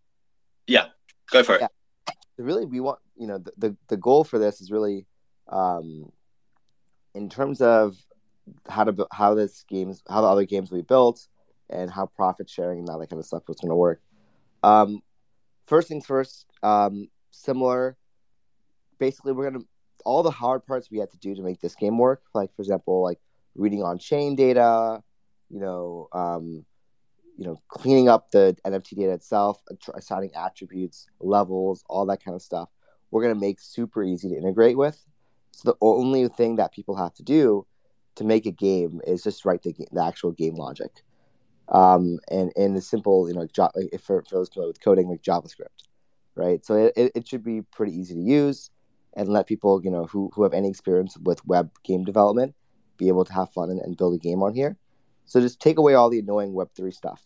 yeah, go for it. Yeah. Really, we want you know the, the, the goal for this is really, um, in terms of how to how this games how the other games will be built and how profit sharing and all that kind of stuff was going to work. Um, first things first, um, similar. Basically, we're gonna all the hard parts we had to do to make this game work. Like for example, like reading on chain data, you know, um, you know, cleaning up the NFT data itself, assigning attributes, levels, all that kind of stuff. We're gonna make super easy to integrate with. So the only thing that people have to do to make a game is just write the, the actual game logic. Um, and and the simple, you know, if for, for those familiar with coding, like JavaScript, right? So it, it should be pretty easy to use and let people, you know, who, who have any experience with web game development be able to have fun and, and build a game on here. So just take away all the annoying Web3 stuff.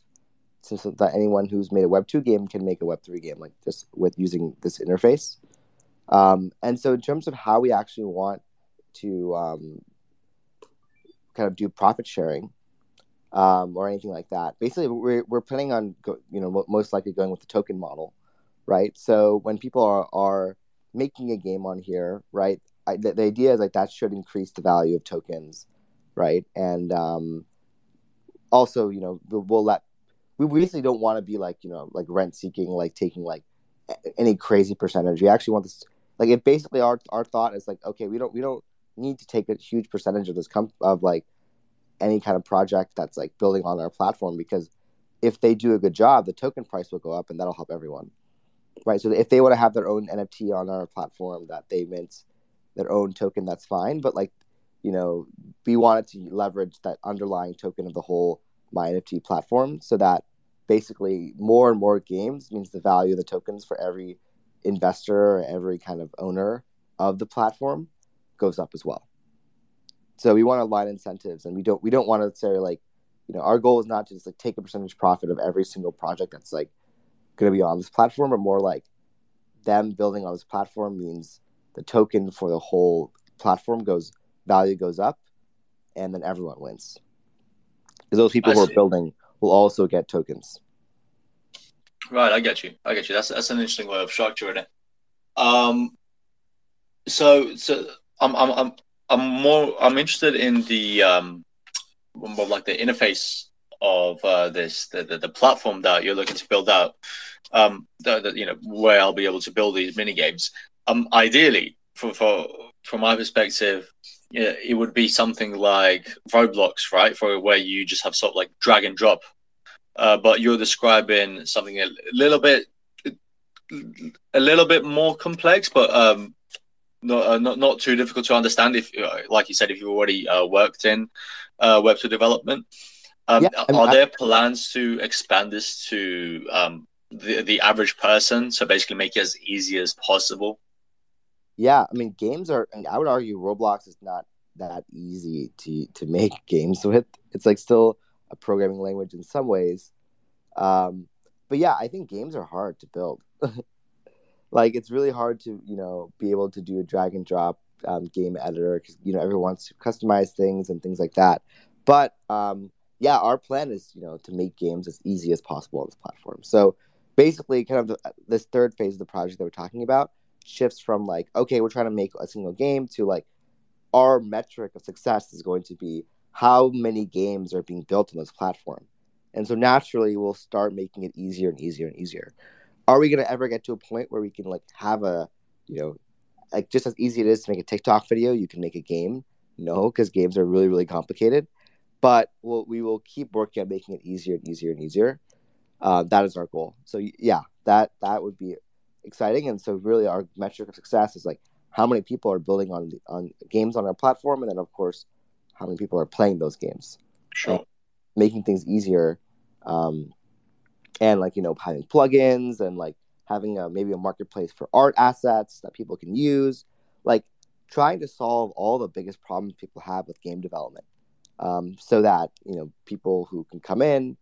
So, so that anyone who's made a Web2 game can make a Web3 game, like just with using this interface. Um, and so, in terms of how we actually want to um, kind of do profit sharing um, or anything like that. Basically, we're, we're planning on, go, you know, most likely going with the token model, right? So when people are, are making a game on here, right, I, the, the, idea is like that should increase the value of tokens, right? And um, also, you know, we'll, let, we basically don't want to be like, you know, like rent seeking, like taking like any crazy percentage. We actually want this, like, it basically our, our thought is like, okay, we don't, we don't, need to take a huge percentage of this comp- of like any kind of project that's like building on our platform because if they do a good job, the token price will go up and that'll help everyone. Right. So if they want to have their own NFT on our platform that they mint their own token, that's fine. But like, you know, we wanted to leverage that underlying token of the whole MyNFT platform so that basically more and more games means the value of the tokens for every investor or every kind of owner of the platform goes up as well. So we want to align incentives, and we don't we don't want to necessarily like, you know, our goal is not to just like take a percentage profit of every single project that's like going to be on this platform, but more like them building on this platform means the token for the whole platform goes value goes up, and then everyone wins. Because those people I who see. are building will also get tokens. Right, I get you. I get you. That's that's an interesting way of structuring it. Um, so so I'm I'm I'm I'm more I'm interested in the um more like the interface of uh, this the, the, the platform that you're looking to build out. Um, the, you know where I'll be able to build these mini games. Um, ideally, for for from my perspective, yeah, it would be something like Roblox, right? For where you just have sort of like drag and drop. Uh, but you're describing something a little bit a little bit more complex, but um, not, uh, not not too difficult to understand if, uh, like you said, if you've already uh, worked in uh, Web development. Um, yeah, I mean, are there plans to expand this to um, the the average person? So basically, make it as easy as possible. Yeah, I mean, games are. I would argue Roblox is not that easy to to make *laughs* games with. It's like still a programming language in some ways. Um, but yeah, I think games are hard to build. *laughs* like it's really hard to you know be able to do a drag and drop um, game editor because you know everyone wants to customize things and things like that. But um, yeah, our plan is you know to make games as easy as possible on this platform. So basically, kind of the, this third phase of the project that we're talking about shifts from like okay, we're trying to make a single game to like our metric of success is going to be how many games are being built on this platform. And so naturally, we'll start making it easier and easier and easier. Are we going to ever get to a point where we can like have a you know like just as easy it is to make a tiktok video you can make a game? No because games are really really complicated. But we'll, we will keep working on making it easier and easier and easier uh, that is our goal. So yeah that that would be exciting. And so really our metric of success is like how many people are building on on games on our platform and then of course how many people are playing those games. Sure. Making things easier um, and like you know having plugins and like having a maybe a marketplace for art assets that people can use, like trying to solve all the biggest problems people have with game development, um, so that you know people who can come in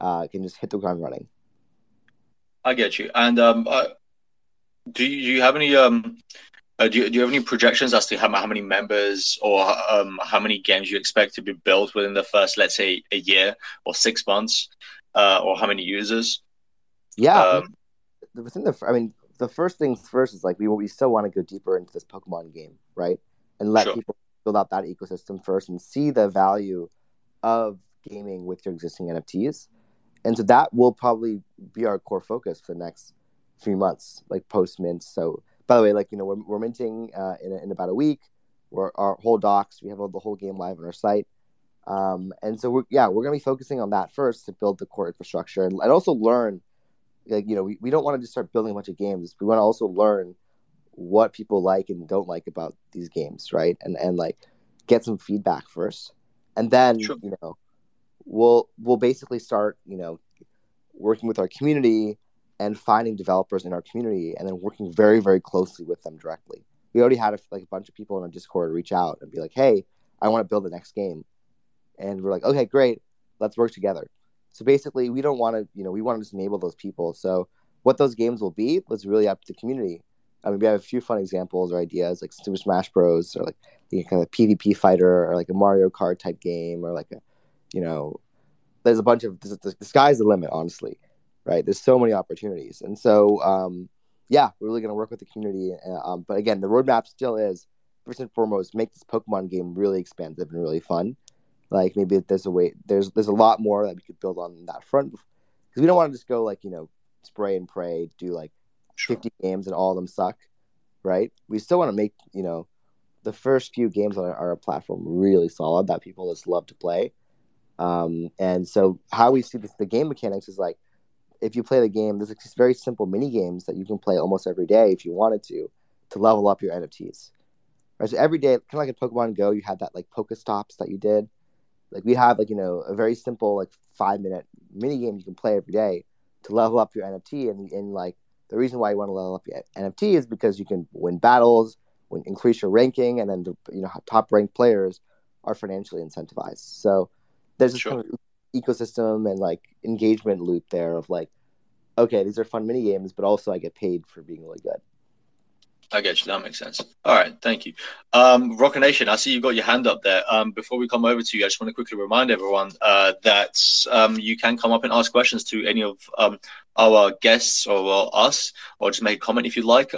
uh, can just hit the ground running. I get you. And um, uh, do you, do you have any um, uh, do, you, do you have any projections as to how, how many members or um, how many games you expect to be built within the first, let's say, a year or six months, uh, or how many users? Yeah, um, within the, I mean, the first things first is like we we still want to go deeper into this Pokemon game, right? And let sure. people build out that ecosystem first and see the value of gaming with your existing NFTs. And so that will probably be our core focus for the next few months, like post mint. So by the way, like you know, we're, we're minting uh, in, in about a week. We're our whole docs. We have the whole game live on our site. Um, and so we're yeah, we're gonna be focusing on that first to build the core infrastructure and, and also learn like you know we, we don't want to just start building a bunch of games we want to also learn what people like and don't like about these games right and and like get some feedback first and then sure. you know we'll we'll basically start you know working with our community and finding developers in our community and then working very very closely with them directly we already had a, like a bunch of people in our discord reach out and be like hey i want to build the next game and we're like okay great let's work together so basically, we don't want to, you know, we want to just enable those people. So what those games will be was really up to the community. I mean, we have a few fun examples or ideas like Super Smash Bros. or like know, kind of PvP fighter or like a Mario Kart type game or like a, you know, there's a bunch of the sky's the limit, honestly, right? There's so many opportunities, and so um, yeah, we're really going to work with the community. Uh, um, but again, the roadmap still is first and foremost make this Pokemon game really expansive and really fun like maybe there's a way there's there's a lot more that we could build on that front because we don't want to just go like you know spray and pray do like sure. 50 games and all of them suck right we still want to make you know the first few games on our, our, platform really solid that people just love to play um, and so how we see this, the game mechanics is like if you play the game there's these very simple mini games that you can play almost every day if you wanted to to level up your nfts right so every day kind of like in pokemon go you had that like pokestops that you did. Like we have like you know a very simple like five minute mini game you can play every day to level up your NFT, and and like the reason why you want to level up your NFT is because you can win battles, win, increase your ranking, and then the, you know top ranked players are financially incentivized. So there's this sure. kind of ecosystem and like engagement loop there of like, okay, these are fun mini games, but also I get paid for being really good. I get you. That makes sense. All right, thank you. Um, Rocket Nation, I see you've got your hand up there. Um, before we come over to you, I just want to quickly remind everyone uh, that um, you can come up and ask questions to any of um, our guests or us, or just make a comment if you'd like.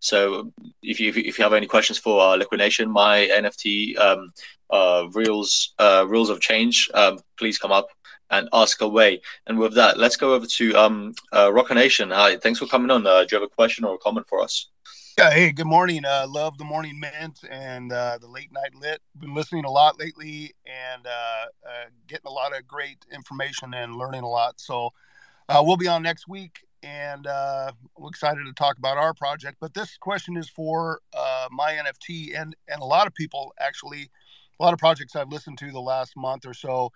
So if you if you have any questions for uh, Liquid Nation, MyNFT um, uh, reels uh, rules of change, um, please come up and ask away. And with that, let's go over to um, uh, Rocket Nation. Hi, thanks for coming on. Uh, do you have a question or a comment for us? Yeah, hey, good morning. Uh, love the morning mint and uh, the late night lit. Been listening a lot lately and uh, uh, getting a lot of great information and learning a lot. So uh, we'll be on next week, and uh, we're excited to talk about our project. But this question is for uh, MyNFT and and a lot of people actually, a lot of projects I've listened to the last month or so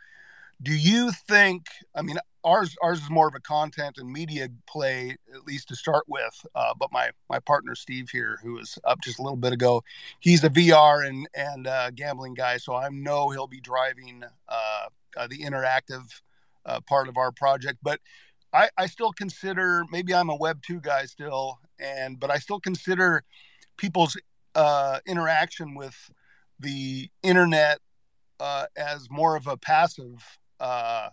do you think i mean ours ours is more of a content and media play at least to start with uh, but my my partner steve here who was up just a little bit ago he's a vr and and uh, gambling guy so i know he'll be driving uh, uh the interactive uh, part of our project but I, I still consider maybe i'm a web 2 guy still and but i still consider people's uh, interaction with the internet as more of a passive uh,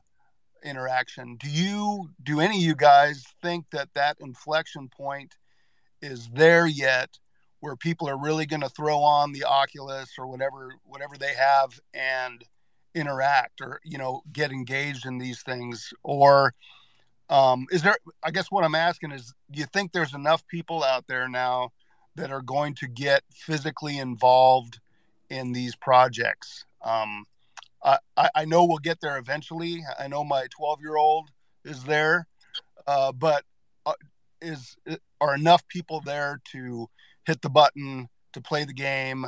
interaction. Do you, do any of you guys think that that inflection point is there yet, where people are really going to throw on the Oculus or whatever, whatever they have, and interact or you know get engaged in these things, or um, is there? I guess what I'm asking is, do you think there's enough people out there now that are going to get physically involved in these projects? Um, I, I know we'll get there eventually. I know my 12 year old is there, uh, but uh, is are enough people there to hit the button to play the game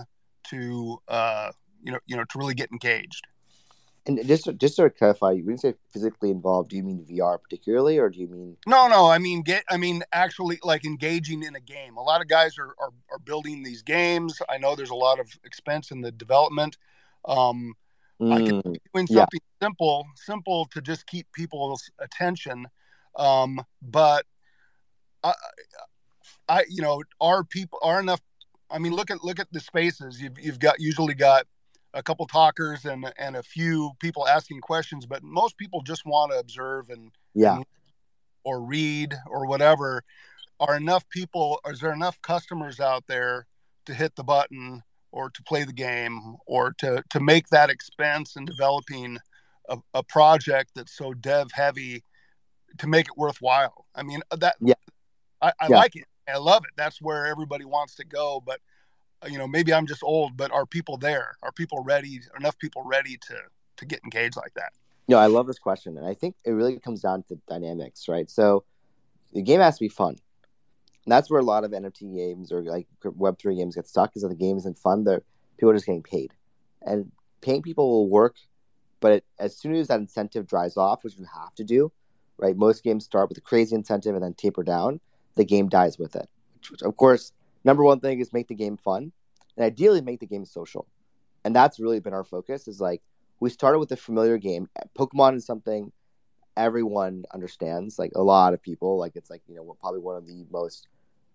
to uh, you know you know to really get engaged? And just to, just to clarify, when you say physically involved, do you mean VR particularly, or do you mean? No, no. I mean, get. I mean, actually, like engaging in a game. A lot of guys are are, are building these games. I know there's a lot of expense in the development. Um, mm, I can be doing something yeah. simple, simple to just keep people's attention. Um, but I, I, you know, are people are enough? I mean, look at look at the spaces. You've you've got usually got a couple talkers and and a few people asking questions, but most people just want to observe and yeah, and, or read or whatever. Are enough people? Is there enough customers out there to hit the button or to play the game or to to make that expense in developing a, a project that's so dev heavy to make it worthwhile? I mean that yeah, I, I yeah. like it. I love it. That's where everybody wants to go, but you know maybe i'm just old but are people there? Are people ready enough people ready to to get engaged like that? No i love this question and i think it really comes down to dynamics right? So the game has to be fun. And that's where a lot of nft games or like web3 games get stuck is that the game isn't fun they're people are just getting paid. And paying people will work but it, as soon as that incentive dries off which you have to do right most games start with a crazy incentive and then taper down the game dies with it. Which of course number one thing is make the game fun and ideally make the game social. And that's really been our focus is like we started with a familiar game. Pokemon is something everyone understands, like a lot of people. Like it's like, you know, probably one of the most,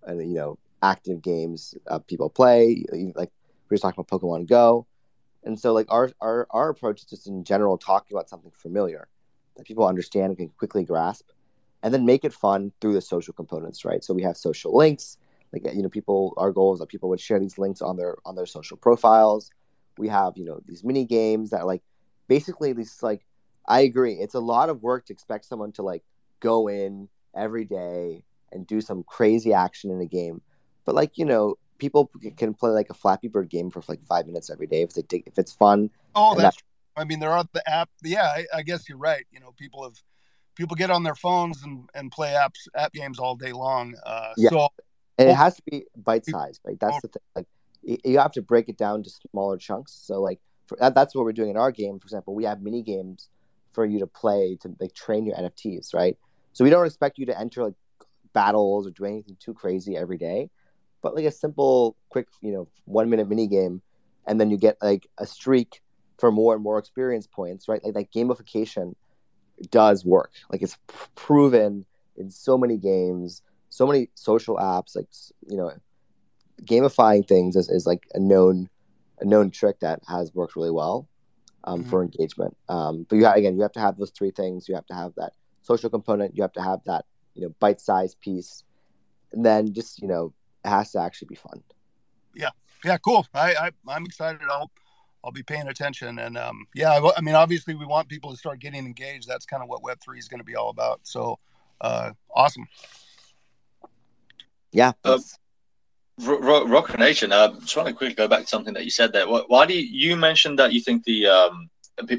uh, you know, active games uh, people play. Like we were talking about Pokemon Go. And so like our, our, our approach is just in general talking about something familiar that people understand and can quickly grasp and then make it fun through the social components, right? So we have social links like you know people our goal is that people would share these links on their on their social profiles. We have you know these mini games that like basically these like i agree it's a lot of work to expect someone to like go in every day and do some crazy action in a game. But like you know people can play like a flappy bird game for like five minutes every day if they if it's fun. Oh that's that... i mean there are the app yeah I, I guess you're right. You know people have people get on their phones and, and play apps app games all day long uh, yeah. so and it has to be bite sized. Like that's the thing. Like you have to break it down to smaller chunks. So like for, that's what we're doing in our game. For example, we have mini games for you to play to like train your NFTs, right? So we don't expect you to enter like battles or do anything too crazy every day, but like a simple, quick, you know, one minute mini game, and then you get like a streak for more and more experience points, right? Like that gamification does work. Like it's proven in so many games so many social apps like you know gamifying things is, is like a known a known trick that has worked really well um, mm-hmm. for engagement. Um, but you have, again you have to have those three things. You have to have that social component. You have to have that you know bite-sized piece. And then just you know it has to actually be fun. Yeah. Yeah cool. I, I i'm excited. I'll i'll be paying attention. And um, yeah I, I mean obviously we want people to start getting engaged. That's kind of what web3 is going to be all about. So uh, awesome yeah. Um, Rock Nation, uh, just want to quickly go back to something that you said there. Why do you, you mentioned that you think the um,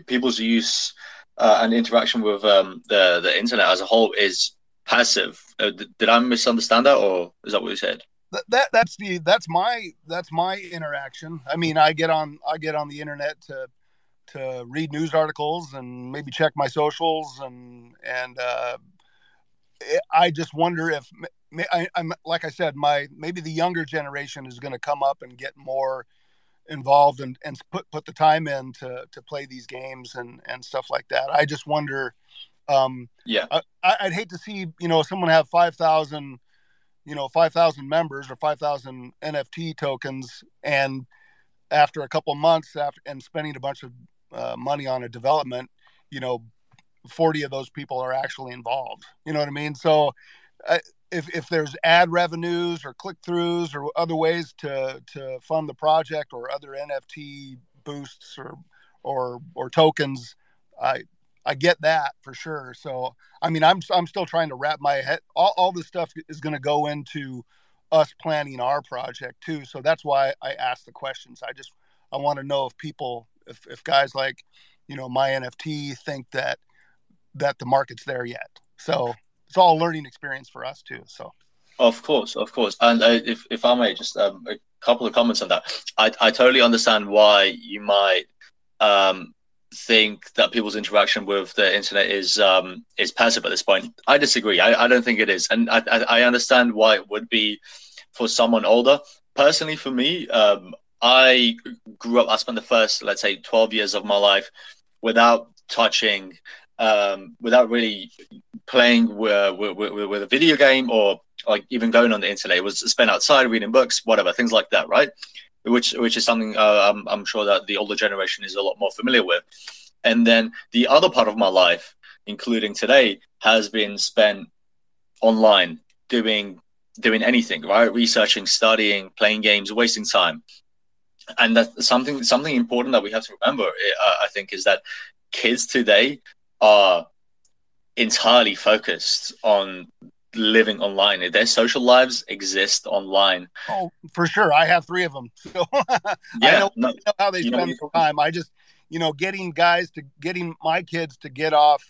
people's use uh, and interaction with um, the the internet as a whole is passive? Uh, did I misunderstand that, or is that what you said? That, that that's the that's my that's my interaction. I mean, I get on I get on the internet to to read news articles and maybe check my socials and and uh, I just wonder if I, am like I said, my maybe the younger generation is going to come up and get more involved and, and put put the time in to to play these games and and stuff like that. I just wonder. Um, yeah, I, would hate to see you know someone have five thousand, you know, five thousand members or five thousand NFT tokens, and after a couple months after and spending a bunch of uh, money on a development, you know, 40 of those people are actually involved. You know what I mean? So uh, if, if there's ad revenues or click throughs or other ways to, to fund the project or other NFT boosts or, or, or tokens, I, I get that for sure. So, I mean, I'm, I'm still trying to wrap my head. All, all this stuff is going to go into us planning our project too. So that's why I asked the questions. I just, I want to know if people, if, if guys like, you know, MyNFT think that, that the market's there yet. So it's all learning experience for us too. So. Of course, of course, and uh, if if I may, just um, a couple of comments on that. I I totally understand why you might um, think that people's interaction with the internet is um, is passive at this point. I disagree. I, I don't think it is, and I, I understand why it would be for someone older. Personally, for me, um, I grew up. I spent the first, let's say, twelve years of my life without touching, um, without really playing with, with, with, a video game or like even going on the internet. It was spent outside reading books, whatever, things like that, right? which which is something uh, I'm, I'm sure that the older generation is a lot more familiar with. And then the other part of my life, including today, has been spent online doing doing anything, right? Researching, studying, playing games, wasting time. And that something something important that we have to remember, uh, I think, is that kids today are entirely focused on living online. Their social lives exist online. Oh, for sure. I have three of them. *laughs* So yeah, I know, no, know how they spend their time. I just, you know, getting guys to getting my kids to get off,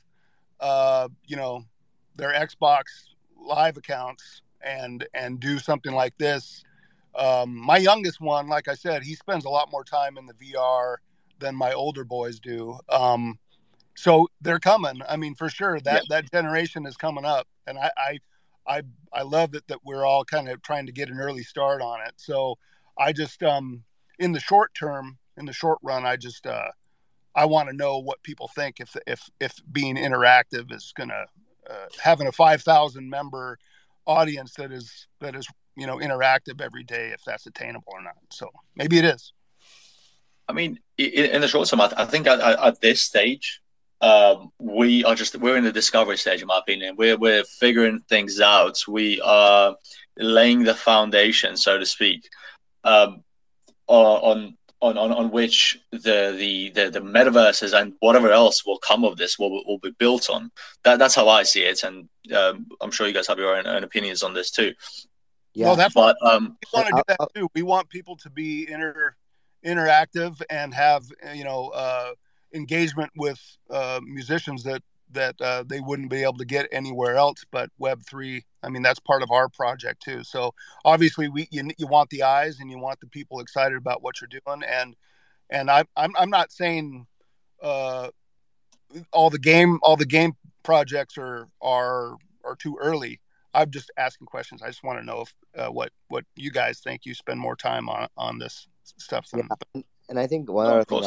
uh, you know, their Xbox live accounts and and do something like this. Um, my youngest one, like I said, he spends a lot more time in the VR than my older boys do. Um, so they're coming. I mean, for sure that yeah. that generation is coming up, and I, I I I love that that we're all kind of trying to get an early start on it. So I just um in the short term, in the short run, I just uh I want to know what people think if if if being interactive is gonna uh, having a five thousand member audience that is that is you know interactive every day if that's attainable or not. So maybe it is. I mean, in the short term, I think at, at this stage, um, we are just we're in the discovery stage, in my opinion. We're we're figuring things out. We are laying the foundation, so to speak, um, on on on on which the the the, the metaverses and whatever else will come of this will will be built on. That that's how I see it, and um, I'm sure you guys have your own, own opinions on this too. Yeah, well, that's but um, we want to do that too. We want people to be inter interactive and have you know. Uh, engagement with uh, musicians that that uh, they wouldn't be able to get anywhere else but web 3 i mean that's part of our project too. So obviously we you, you want the eyes and you want the people excited about what you're doing. And and I, I'm, I'm not saying uh, all the game all the game projects are are are too early. I'm just asking questions. I just want to know if uh, what what you guys think you spend more time on on this stuff than, yeah. and i think one other thing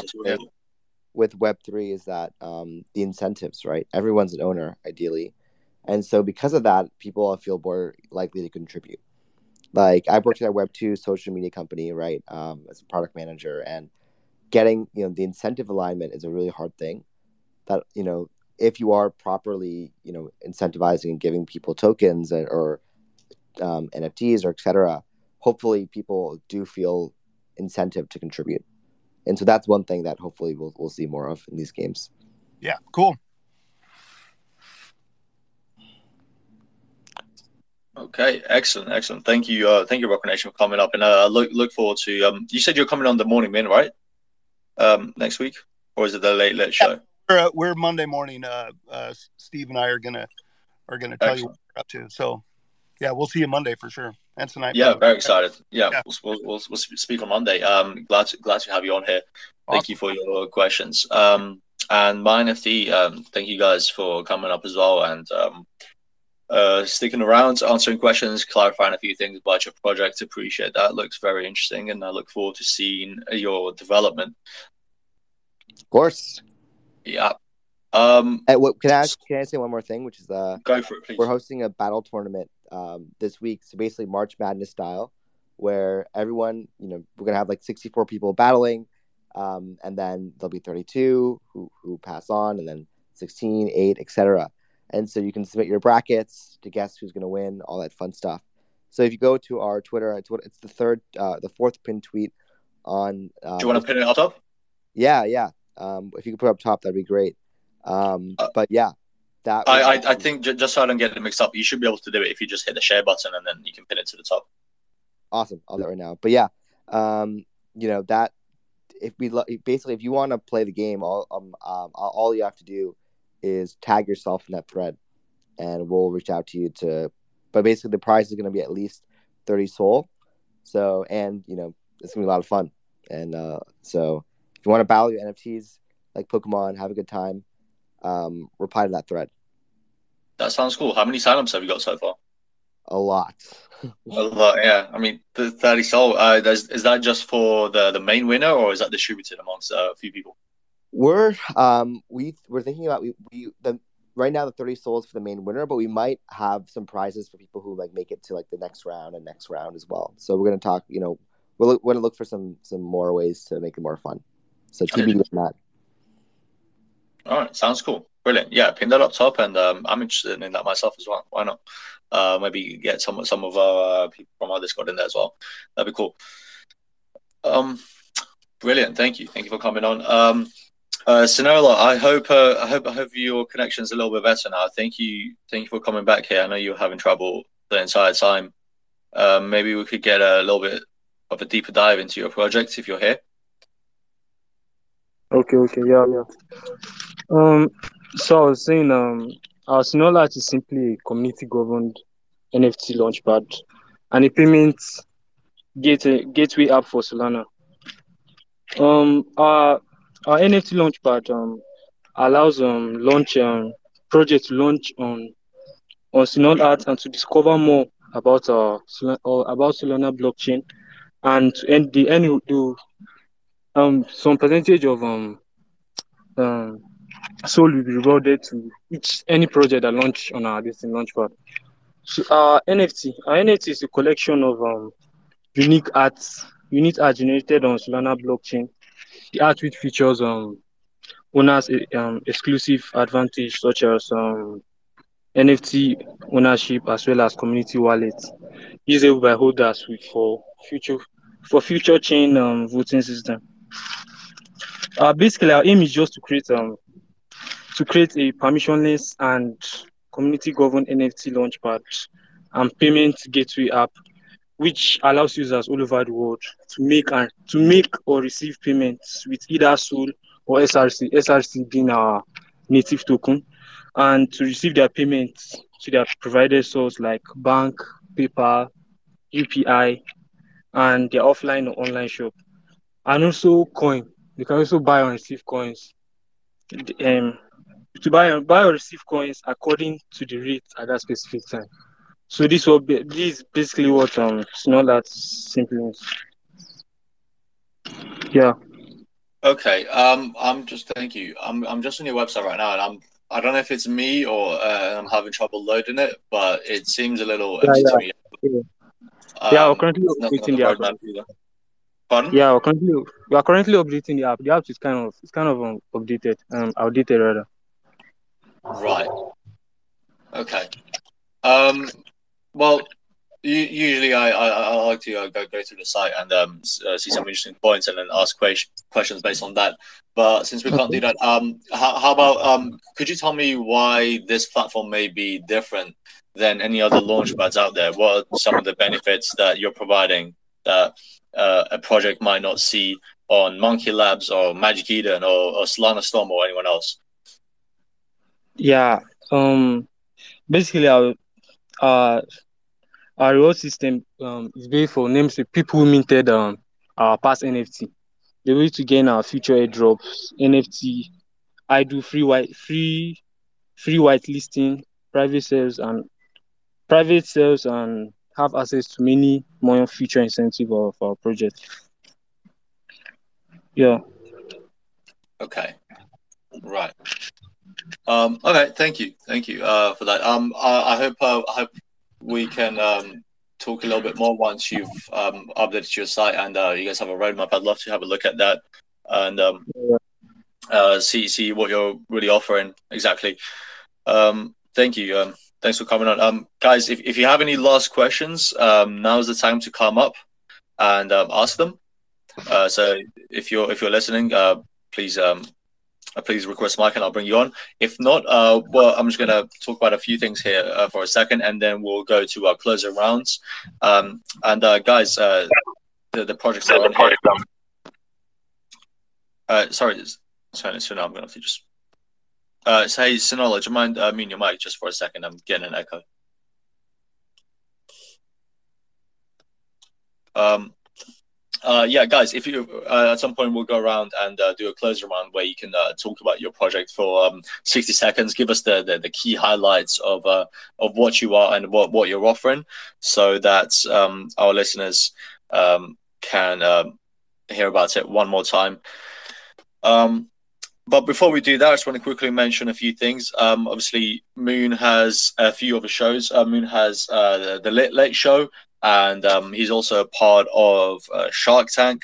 with Web3 is that um, the incentives, right? Everyone's an owner, ideally. And so, because of that, people feel more likely to contribute. Like, I've worked at a Web2 social media company, right, um, as a product manager, and getting, you know, the incentive alignment is a really hard thing. That, you know, if you are properly, you know, incentivizing and giving people tokens or, or um, NFTs or etc., hopefully people do feel incentive to contribute and so that's one thing that hopefully we'll we'll see more of in these games. Yeah, cool. Okay, excellent, excellent. Thank you, uh, thank you, Rocket Nation, for coming up, and uh, look look forward to. Um, you said you're coming on the Morning Mint, right? Um, next week, or is it the late late show? Yeah, we're, uh, we're Monday morning. Uh, uh, Steve and I are gonna are gonna tell excellent. you what we're up to. So, yeah, we'll see you Monday for sure and tonight. Yeah, very excited. Yeah, yeah. We'll, we'll, we'll, speak on Monday. Um, glad to, glad to have you on here. Awesome. Thank you for your questions. Um, and MyNFT, um, thank you guys for coming up as well and um, uh, sticking around, answering questions, clarifying a few things about your project. Appreciate that. Looks very interesting, and I look forward to seeing your development. Of course. Yeah. Um, hey, what, can I ask, can I say one more thing? Which is uh, go for it, please. We're hosting a battle tournament um, this week. So basically, March Madness style, where everyone, you know, we're gonna have like 64 people battling, um, and then there'll be 32 who who pass on, and then 16, 8, etc. And so you can submit your brackets to guess who's gonna win, all that fun stuff. So if you go to our Twitter, it's the third, uh, the fourth pin tweet on. Uh, Do you want to pin it up top? Yeah, yeah. Um, if you could put it up top, that'd be great. Um, uh, but yeah, that I, I, I think just so I don't get it mixed up, you should be able to do it if you just hit the share button and then you can pin it to the top. Awesome, I'll do it right now. But yeah, um, you know that if we lo- basically if you want to play the game, all um, um all you have to do is tag yourself in that thread, and we'll reach out to you to. But basically, the prize is going to be at least thirty SOL. So and you know it's gonna be a lot of fun, and uh, so if you want to battle your NFTs, like Pokemon, have a good time. Um, reply to that thread. That sounds cool. How many signups have you got so far? A lot. a lot, yeah. I mean, the thirty SOL. Uh, is that just for the the main winner, or is that distributed amongst uh, a few people? We're um we we're thinking about we, we the right now the 30 SOLs for the main winner but we might have some prizes for people who like make it to like the next round and next round as well so we're going to talk you know we're, we're going to look for some some more ways to make it more fun so TBD on that all right sounds cool brilliant yeah pin that up top and um, i'm interested in that myself as well why not uh, maybe get some some of our uh, people from our discord in there as well that'd be cool um brilliant thank you thank you for coming on um uh, Sniola, I hope uh, I hope I hope your connection's a little bit better now. Thank you, thank you for coming back here. I know you were having trouble the entire time. Um, maybe we could get a little bit of a deeper dive into your project if you're here. Okay, okay, yeah, yeah. Um, so I was saying, um, our Sniola is simply a community governed NFT launchpad and a payment gateway gateway app for Solana. Um, our our NFT Launchpad um, allows um, launch um, project launch on on Synod Art and to discover more about uh about Solana blockchain and end the end do um some percentage of um um SOL will be rewarded to each any project that launch on our this launchpad. So our NFT, our NFT is a collection of um unique arts, unique art generated on Solana blockchain the art which features um owners um exclusive advantage such as um NFT ownership as well as community wallets usable by holders for future for future chain um, voting system. Uh, basically, our aim is just to create um to create a permissionless and community governed NFT launchpad and payment gateway app which allows users all over the world to make and to make or receive payments with either Sol or SRC, SRC being our native token, and to receive their payments to their provided source like bank, PayPal, UPI, and their offline or online shop. And also coin. You can also buy and receive coins. Um, to buy, buy or receive coins according to the rate at that specific time. So this will be this is basically what um it's not that simple. Yeah. Okay. Um I'm just thank you. I'm I'm just on your website right now and I'm I don't know if it's me or uh, I'm having trouble loading it, but it seems a little yeah, yeah. to me. Yeah, Um, yeah we're currently there's nothing on updating the the app. either. Pardon? Yeah, we're currently we are currently updating the app. The app is kind of it's kind of um, updated, um outdated rather. Right. Okay. Um well usually I, I, I like to uh, go go through the site and um uh, see some interesting points and then ask que- questions based on that. But since we can't do that, um, how, how about um, could you tell me why this platform may be different than any other launchpads out there? What are some of the benefits that you're providing that uh, a project might not see on MonkeLabs or Magic Eden or, or Solana Storm or anyone else? Yeah. Um basically our uh our reward system um is based for names of people who minted um our past NFT. The way to gain our future airdrops, NFT, I do free white free free white listing, private sales and private sales and have access to many more future incentive of our project. Yeah. Okay. Right. Um, okay. Thank you. Thank you uh, for that. Um, I, I hope uh, I hope we can um, talk a little bit more once you've um, updated your site and uh, you guys have a roadmap. I'd love to have a look at that and um, uh, see see what you're really offering exactly. Um, thank you. Um, thanks for coming on. Um, guys, if, if you have any last questions, um, now's the time to come up and um, ask them. Uh, so if you're if you're listening, uh, please um, please request mic and I'll bring you on. If not, uh, well, I'm just gonna talk about a few things here uh, for a second, and then we'll go to our closing rounds. Um, and uh, guys, uh, the the projects are on here. Uh, sorry, sorry, so now I'm gonna have to just. Uh, so hey, Sniola, do you mind uh, muting your mic just for a second? I'm getting an echo. Um, uh, yeah, guys, if you uh, at some point we'll go around and uh, do a closing round where you can uh, talk about your project for um, sixty seconds. Give us the, the, the key highlights of uh, of what you are and what, what you're offering, so that um, our listeners um, can um, hear about it one more time. Um, but before we do that, I just want to quickly mention a few things. Um, obviously, Moon has a few other shows. Uh, Moon has the, the Late Late Show, and um, he's also a part of uh, Shark Tank.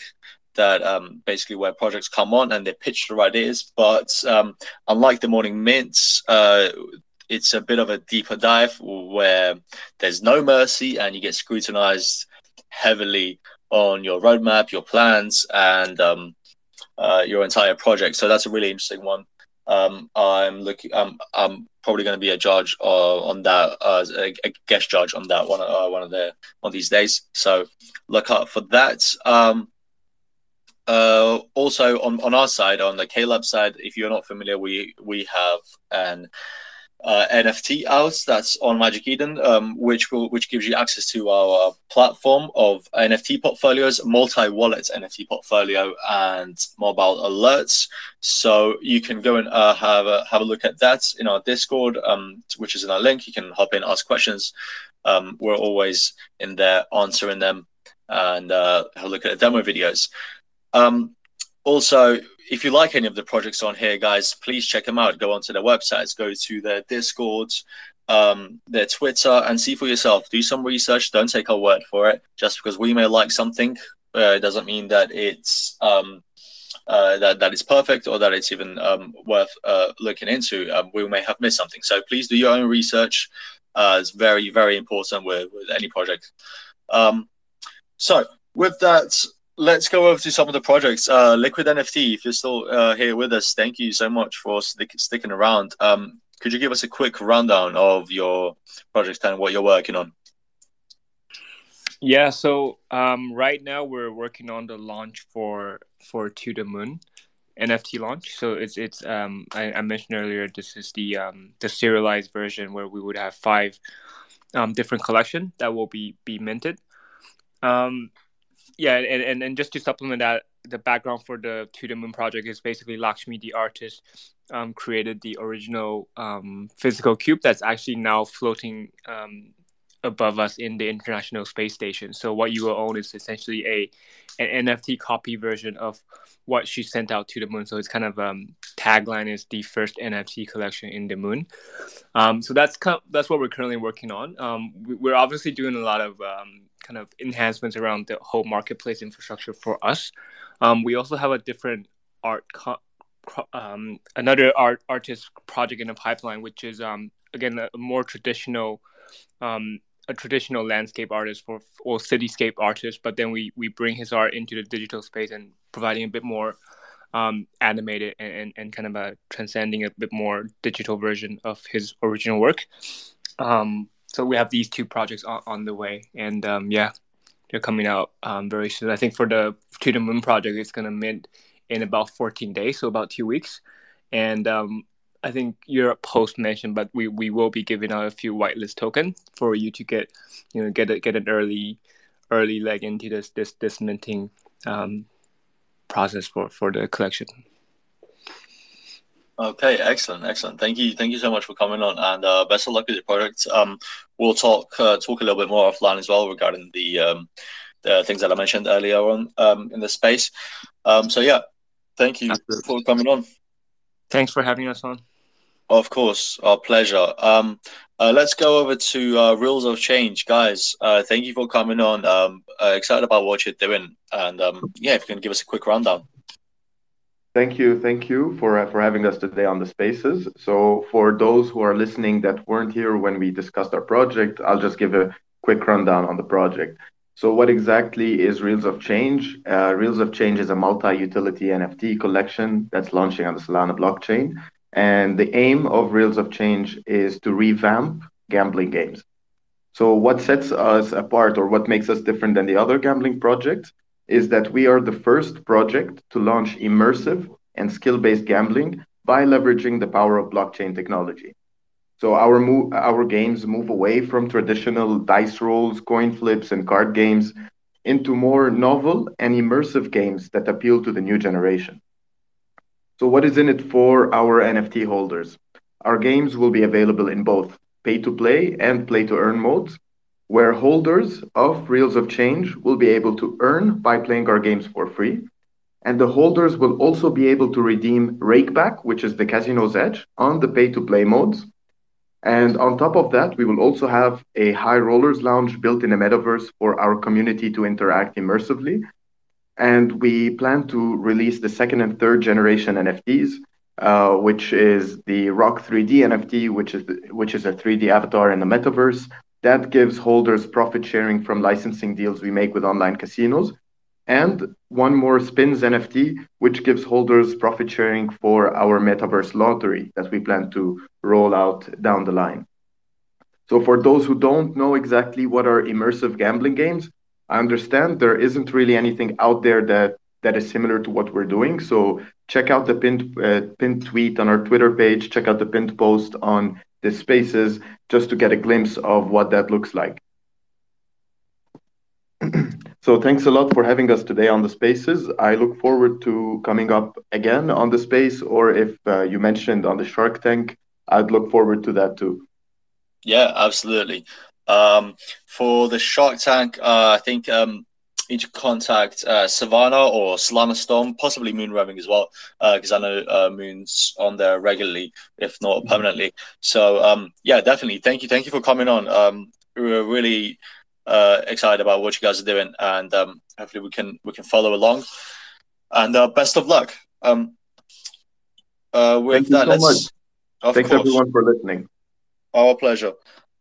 That um, basically where projects come on and they pitch their ideas. But um, unlike the Morning Mints, uh, it's a bit of a deeper dive where there's no mercy and you get scrutinized heavily on your roadmap, your plans, and um, uh, your entire project. So that's a really interesting one. Um, I'm looking. Um, I'm probably going to be a judge uh, on that, uh, a, a, guest judge on that one, uh, one of the of these days. So look out for that. Um, uh, also on, on our side, on the KLab side, if you're not familiar, we we have an uh, NFT out that's on Magic Eden, um, which will which gives you access to our platform of NFT portfolios, multi-wallet NFT portfolio, and mobile alerts. So you can go and uh, have a have a look at that in our Discord, um, which is in our link. You can hop in, ask questions. Um, we're always in there answering them, and uh, have a look at the demo videos. Um, also, if you like any of the projects on here, guys, please check them out. Go onto their websites, go to their Discords, um, their Twitter, and see for yourself. Do some research. Don't take our word for it. Just because we may like something, uh, doesn't mean that it's um, uh, that that is perfect or that it's even um, worth uh, looking into. Um, we may have missed something. So please do your own research. Uh, it's very very important with, with any project. Um, so with that, let's go over to some of the projects. Uh, Liquid NFT, if you're still uh, here with us, thank you so much for stick, sticking around. Um, could you give us a quick rundown of your project and what you're working on? Yeah, so um, right now we're working on the launch for for To the Moon NFT launch. So it's it's um, I, I mentioned earlier this is the um, the serialized version where we would have five um, different collection that will be be minted. Um, yeah, and, and, and just to supplement that, the background for the To the Moon project is basically Lakshmi, the artist, um, created the original um, physical cube that's actually now floating um, above us in the International Space Station. So what you will own is essentially a an NFT copy version of what she sent out to the moon. So it's kind of um, tagline is the first NFT collection in the moon. Um, so that's kind of, that's what we're currently working on. Um, we, are obviously doing a lot of um, kind of enhancements around the whole marketplace infrastructure for us. Um, we also have a different art, co- um, another art artist project in the pipeline, which is again a more traditional, a traditional landscape artist for or cityscape artist. But then we we bring his art into the digital space and providing a bit more um, animated and, and, and, kind of a transcending a bit more digital version of his original work. Um, so we have these two projects on, on the way, and um, yeah, they're coming out um, very soon. I think for the To the Moon project, it's gonna mint in about 14 days, so about two weeks. And um, I think Europe post mentioned, but we, we will be giving out a few whitelist token for you to get you know get a, get an early early leg into this this this minting um, process for for the collection. Okay, excellent, excellent. Thank you, thank you so much for coming on, and uh, best of luck with your project. Um, we'll talk uh, talk a little bit more offline as well regarding the um, the things that I mentioned earlier on um, in the space. Um, so yeah, thank you Absolutely. for coming on. Thanks for having us on. Of course, our pleasure. Um, uh, let's go over to uh, Reels of Change, guys. Uh, thank you for coming on. Um, uh, excited about what you're doing, and um, yeah, if you can give us a quick rundown. Thank you. Thank you for, uh, for having us today on the spaces. So for those who are listening that weren't here when we discussed our project, I'll just give a quick rundown on the project. So what exactly is Reels of Change? Uh, Reels of Change is a multi-utility NFT collection that's launching on the Solana blockchain. And the aim of Reels of Change is to revamp gambling games. So what sets us apart or what makes us different than the other gambling projects is that we are the first project to launch immersive and skill based gambling by leveraging the power of blockchain technology. So our our games move away from traditional dice rolls, coin flips, and card games into more novel and immersive games that appeal to the new generation. So, what is in it for our NFT holders? Our games will be available in both pay to play and play to earn modes, where holders of Reels of Change will be able to earn by playing our games for free. And the holders will also be able to redeem Rakeback, which is the casino's edge, on the pay to play modes. And on top of that, we will also have a high rollers lounge built in a metaverse for our community to interact immersively. And we plan to release the second and third generation NFTs, uh, which is the Rock 3D NFT, which is the, which is a 3D avatar in the metaverse, that gives holders profit sharing from licensing deals we make with online casinos. And one more Spins NFT, which gives holders profit sharing for our metaverse lottery that we plan to roll out down the line. So, for those who don't know exactly what are immersive gambling games, I understand there isn't really anything out there that that is similar to what we're doing. So check out the pinned uh, pinned tweet on our Twitter page. Check out the pinned post on the spaces just to get a glimpse of what that looks like. *clears throat* so thanks a lot for having us today on the spaces. I look forward to coming up again on the space, or if uh, you mentioned on the Shark Tank, I'd look forward to that too. Yeah, absolutely. Um, for the Shark Tank, uh, I think um, you should contact uh, Savannah or Solana Storm, possibly Moon Rowing as well, because uh, I know uh, Moon's on there regularly, if not permanently. So um, yeah, definitely. Thank you, thank you for coming on. Um, we're really uh, excited about what you guys are doing, and um, hopefully we can we can follow along. And uh, best of luck. Um, uh, with Thank you that, so let's. Thanks course. everyone for listening. Our pleasure.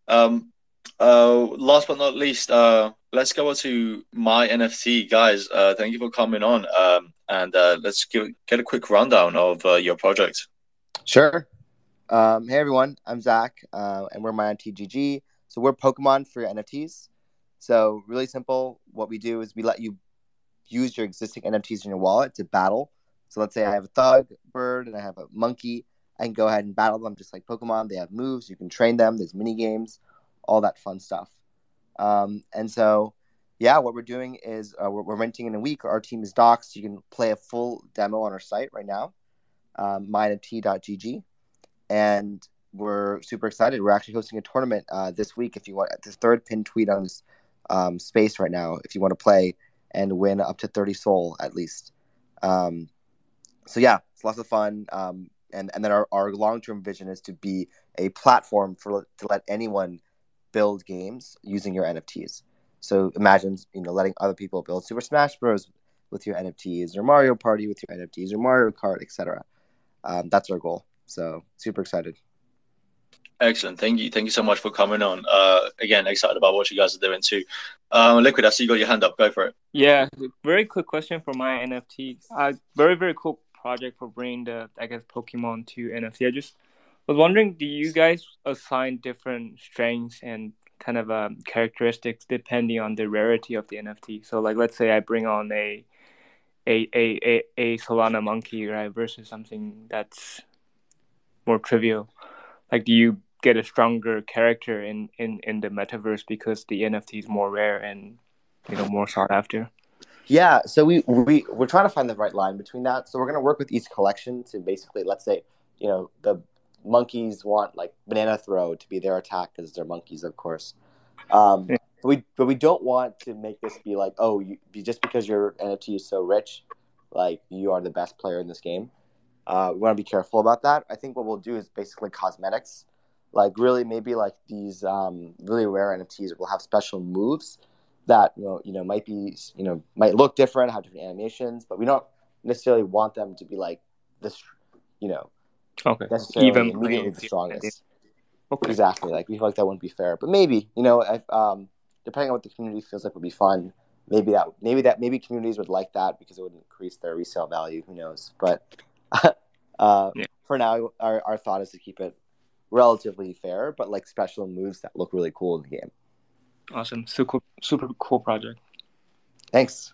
Um, uh, last but not least, uh, let's go to MyNFT, guys. Uh, thank you for coming on, um, and uh, let's give, get a quick rundown of uh, your project. Sure. Um, hey everyone, I'm Zach, uh, and we're my TGG. So we're Pokemon for NFTs. So really simple. What we do is we let you use your existing NFTs in your wallet to battle. So let's say I have a thug bird and I have a monkey. I can go ahead and battle them just like Pokemon. They have moves. You can train them. There's mini games, all that fun stuff. Um, and so, yeah, what we're doing is uh, we're, we're, renting in a week. Our team is doxed. You can play a full demo on our site right now, um, mynft.gg. And we're super excited. We're actually hosting a tournament uh, this week. If you want, the third pin tweet on this um, space right now, if you want to play and win up to 30 SOL at least. Um, so, yeah, it's lots of fun. Um, and and then our, our long term vision is to be a platform for to let anyone build games using your NFTs. So imagine you know letting other people build Super Smash Bros. with your NFTs or Mario Party with your NFTs or Mario Kart, etc. Um, that's our goal. So super excited. Excellent. Thank you. Thank you so much for coming on. Uh, again, excited about what you guys are doing too. Um, Liquid, I see you got your hand up. Go for it. Yeah, very quick question for MyNFT. Uh, very very cool project for bringing the I guess Pokemon to NFT. I just was wondering, do you guys assign different strengths and kind of um, characteristics depending on the rarity of the NFT? So, like, let's say I bring on a a a a, a Solana monkey, right, versus something that's more trivial. Like, do you get a stronger character in in in the metaverse because the NFT is more rare and you know more sought after? Yeah, so we we we're trying to find the right line between that. So we're going to work with each collection to basically, let's say, you know, the monkeys want like banana throw to be their attack because they're monkeys, of course. Um, *laughs* but we but we don't want to make this be like, oh, you, just because your NFT is so rich, like you are the best player in this game. Uh, we want to be careful about that. I think what we'll do is basically cosmetics, like really maybe like these um, really rare NFTs will have special moves that you know you know might be you know might look different, have different animations, but we don't necessarily want them to be like this, you know, okay, necessarily Even immediately the strongest. Okay. Exactly, like we feel like that wouldn't be fair, but maybe you know, if, um, depending on what the community feels like would be fun, maybe that maybe that maybe communities would like that because it would increase their resale value. Who knows? But *laughs* uh, yeah. for now, our our thought is to keep it relatively fair, but like special moves that look really cool in the game. Awesome. Super, super cool project. Thanks.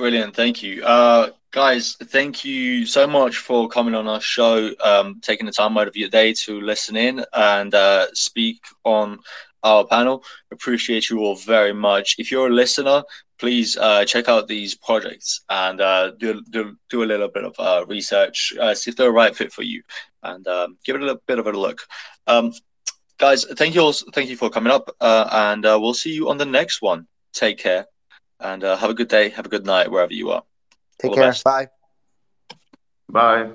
Brilliant. Thank you. Uh, guys, thank you so much for coming on our show, um, taking the time out of your day to listen in and uh, speak on our panel. Appreciate you all very much. If you're a listener, please uh, check out these projects and uh, do, do, do a little bit of uh, research, uh, see if they're a right fit for you, and um, give it a little bit of a look. Um, guys, thank you all. Thank you for coming up, uh, and uh, we'll see you on the next one. Take care, and uh, have a good day. Have a good night wherever you are. Take care. Bye. Bye.